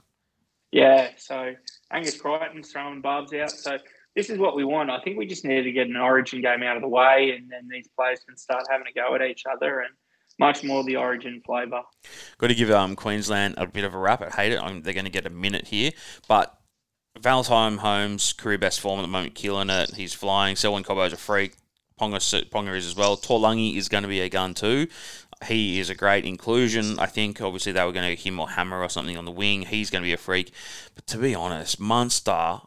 Speaker 3: Yeah, so Angus Crichton's throwing barbs out. So this is what we want. I think we just need to get an Origin game out of the way, and then these players can start having a go at each other and much more the Origin flavour.
Speaker 2: Got to give um, Queensland a bit of a rap. I hate it. i they're going to get a minute here, but Valentine Holmes career best form at the moment, killing it. He's flying. Selwyn Cobbo's a freak. Ponga, Ponga is as well. Taulagi is going to be a gun too. He is a great inclusion. I think obviously they were going to get him or Hammer or something on the wing. He's going to be a freak. But to be honest, Munster,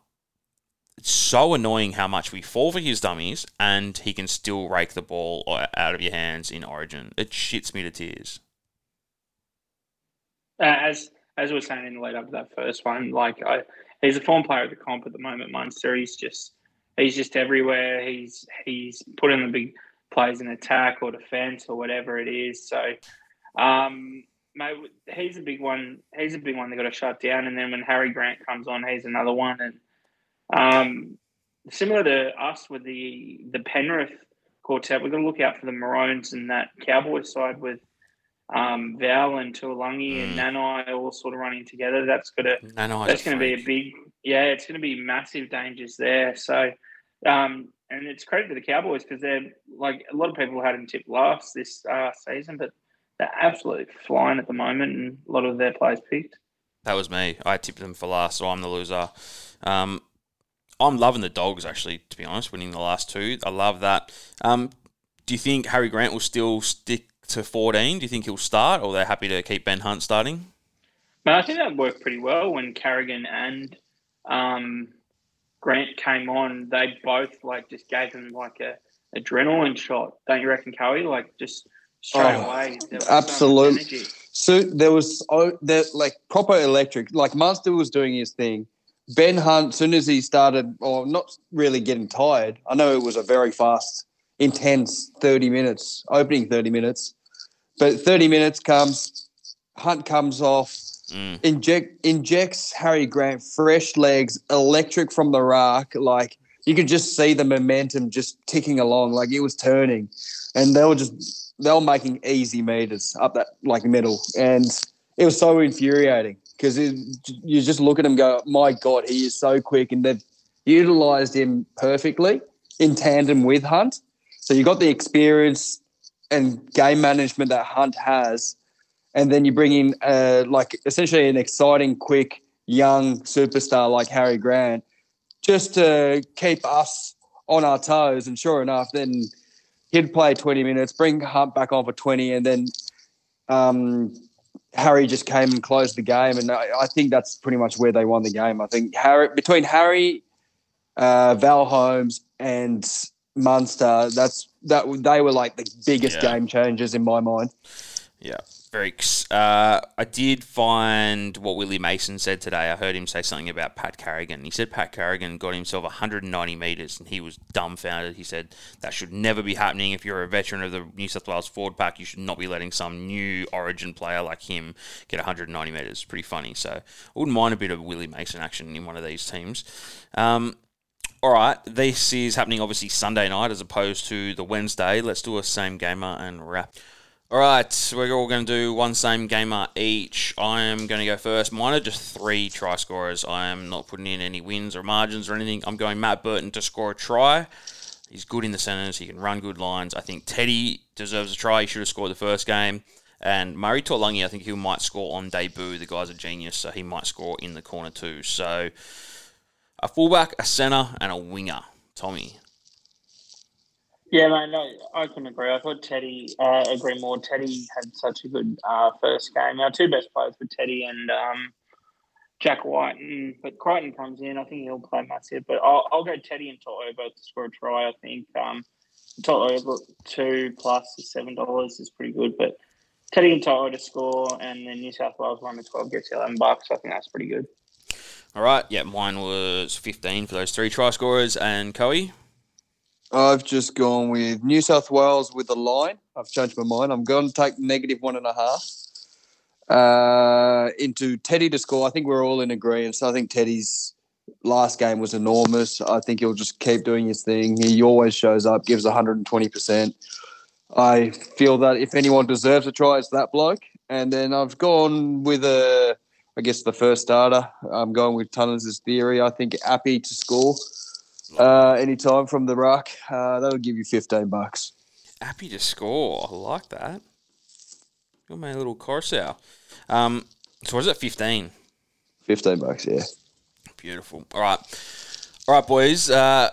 Speaker 2: it's so annoying how much we fall for his dummies and he can still rake the ball out of your hands in Origin. It shits me to tears.
Speaker 3: Uh, as as we were saying in the lead up to that first one, like I, he's a form player of the comp at the moment. Munster, he's just he's just everywhere. He's he's putting the big plays in attack or defense or whatever it is. So, um, mate, he's a big one. He's a big one they got to shut down. And then when Harry Grant comes on, he's another one. And um, similar to us with the the Penrith quartet, we've got to look out for the Maroons and that Cowboys side with um, Val and Taulagi and Nanai all sort of running together. That's got to
Speaker 2: No, no,
Speaker 3: that's going to be a big yeah. It's going to be massive dangers there. So, um, and it's credit to the Cowboys because they're like a lot of people had them tipped last this uh, season, but they're absolutely flying at the moment, and a lot of their players picked.
Speaker 2: That was me. I tipped them for last, so I'm the loser. Um, I'm loving the dogs, actually, to be honest, winning the last two. I love that. Um, do you think Harry Grant will still stick to 14? Do you think he'll start, or they're happy to keep Ben Hunt starting?
Speaker 3: But I think that worked pretty well when Carrigan and um, Grant came on. They both like just gave them like a adrenaline shot. Don't you reckon, Cowie? Like just straight
Speaker 4: Oh,
Speaker 3: away. Absolutely. so much
Speaker 4: absolute-
Speaker 3: energy.
Speaker 4: So there was oh, there like proper electric. Like Munster was doing his thing. Ben Hunt, soon as he started, or not really getting tired. I know it was a very fast, intense thirty minutes, opening thirty minutes, but thirty minutes comes, Hunt comes off,
Speaker 2: Mm.
Speaker 4: inject injects Harry Grant fresh legs, electric from the rack. Like you could just see the momentum just ticking along, like it was turning, and they were just they were making easy meters up that like middle, and it was so infuriating because you just look at him, go, my god, he is so quick, and they've utilized him perfectly in tandem with Hunt. So you got the experience and game management that Hunt has, and then you bring in uh, like essentially an exciting, quick, young superstar like Harry Grant, just to keep us on our toes. And sure enough, then he'd play 20 minutes, bring Hunt back on for 20, and then um, Harry just came and closed the game. And I, I think that's pretty much where they won the game. I think Harry between Harry, uh, Val Holmes, and Munster, that's that they were like the biggest
Speaker 2: Yeah.
Speaker 4: game changers in my mind.
Speaker 2: Yeah. Very. Uh, I did find what Willie Mason said today. I heard him say something about Pat Carrigan. He said Pat Carrigan got himself 190 metres and he was dumbfounded. He said that should never be happening. If you're a veteran of the New South Wales forward pack, you should not be letting some new origin player like him get 190 metres. Pretty funny. So I wouldn't mind a bit of Willie Mason action in one of these teams. Um, all right, this is happening obviously Sunday night as opposed to the Wednesday. Let's do a same gamer and wrap. All right, we're all going to do one same gamer each. I am going to go first. Mine are just three try scorers. I am not putting in any wins or margins or anything. I'm going Matt Burton to score a try. He's good in the centres. He can run good lines. I think Teddy deserves a try. He should have scored the first game. And Murray Taulagi, I think he might score on debut. The guy's a genius, so he might score in the corner too. So a fullback, a centre, and a winger. Tommy.
Speaker 3: Yeah, man, no, I can agree. I thought Teddy, uh, agree more. Teddy had such a good uh, first game. Our two best players were Teddy and um, Jack White. And, but Crichton comes in. I think he'll play massive. But I'll, I'll go Teddy and Toto both to score a try. I think um, Toto, two plus is $7 is pretty good. But Teddy and Toto to score, and then New South Wales 1 to 12 gets 11 bucks. I think that's pretty good.
Speaker 2: All right, yeah, mine was 15 for those three try scorers. And Coe?
Speaker 4: I've just gone with New South Wales with a line. I've changed my mind. I'm going to take negative one and a half uh, into Teddy to score. I think we're all in agreement. So I think Teddy's last game was enormous. I think he'll just keep doing his thing. He always shows up, gives 120%. I feel that if anyone deserves a try, it's that bloke. And then I've gone with a, I guess the first starter. I'm going with Tunners' theory. I think Appy to score uh, anytime from the ruck. Uh, that'll give you 15 bucks.
Speaker 2: Appy to score. I like that. Got my little Koroisau. Um, so what is it? 15.
Speaker 4: 15 bucks, yeah.
Speaker 2: Beautiful. All right. All right, boys. Uh,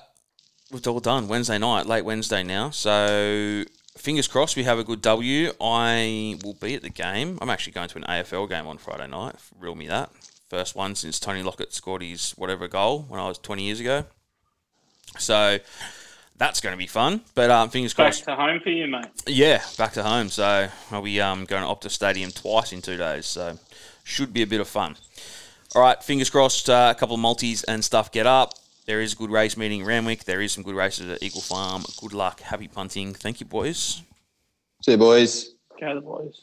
Speaker 2: we've all done. Wednesday night, late Wednesday now. So fingers crossed we have a good W. I will be at the game. I'm actually going to an AFL game on Friday night. Reel me that. First one since Tony Lockett scored his whatever goal when I was 20 years ago. So that's going to be fun. But um, fingers
Speaker 3: Back
Speaker 2: crossed.
Speaker 3: Back to home for you, mate.
Speaker 2: Yeah, back to home. So I'll be um, going to Optus Stadium twice in two days. So should be a bit of fun. All right, fingers crossed. Uh, a couple of multis and stuff get up. There is a good race meeting in Randwick. There is some good races at Eagle Farm. Good luck. Happy punting. Thank you, boys.
Speaker 4: See you, boys.
Speaker 3: Go the boys.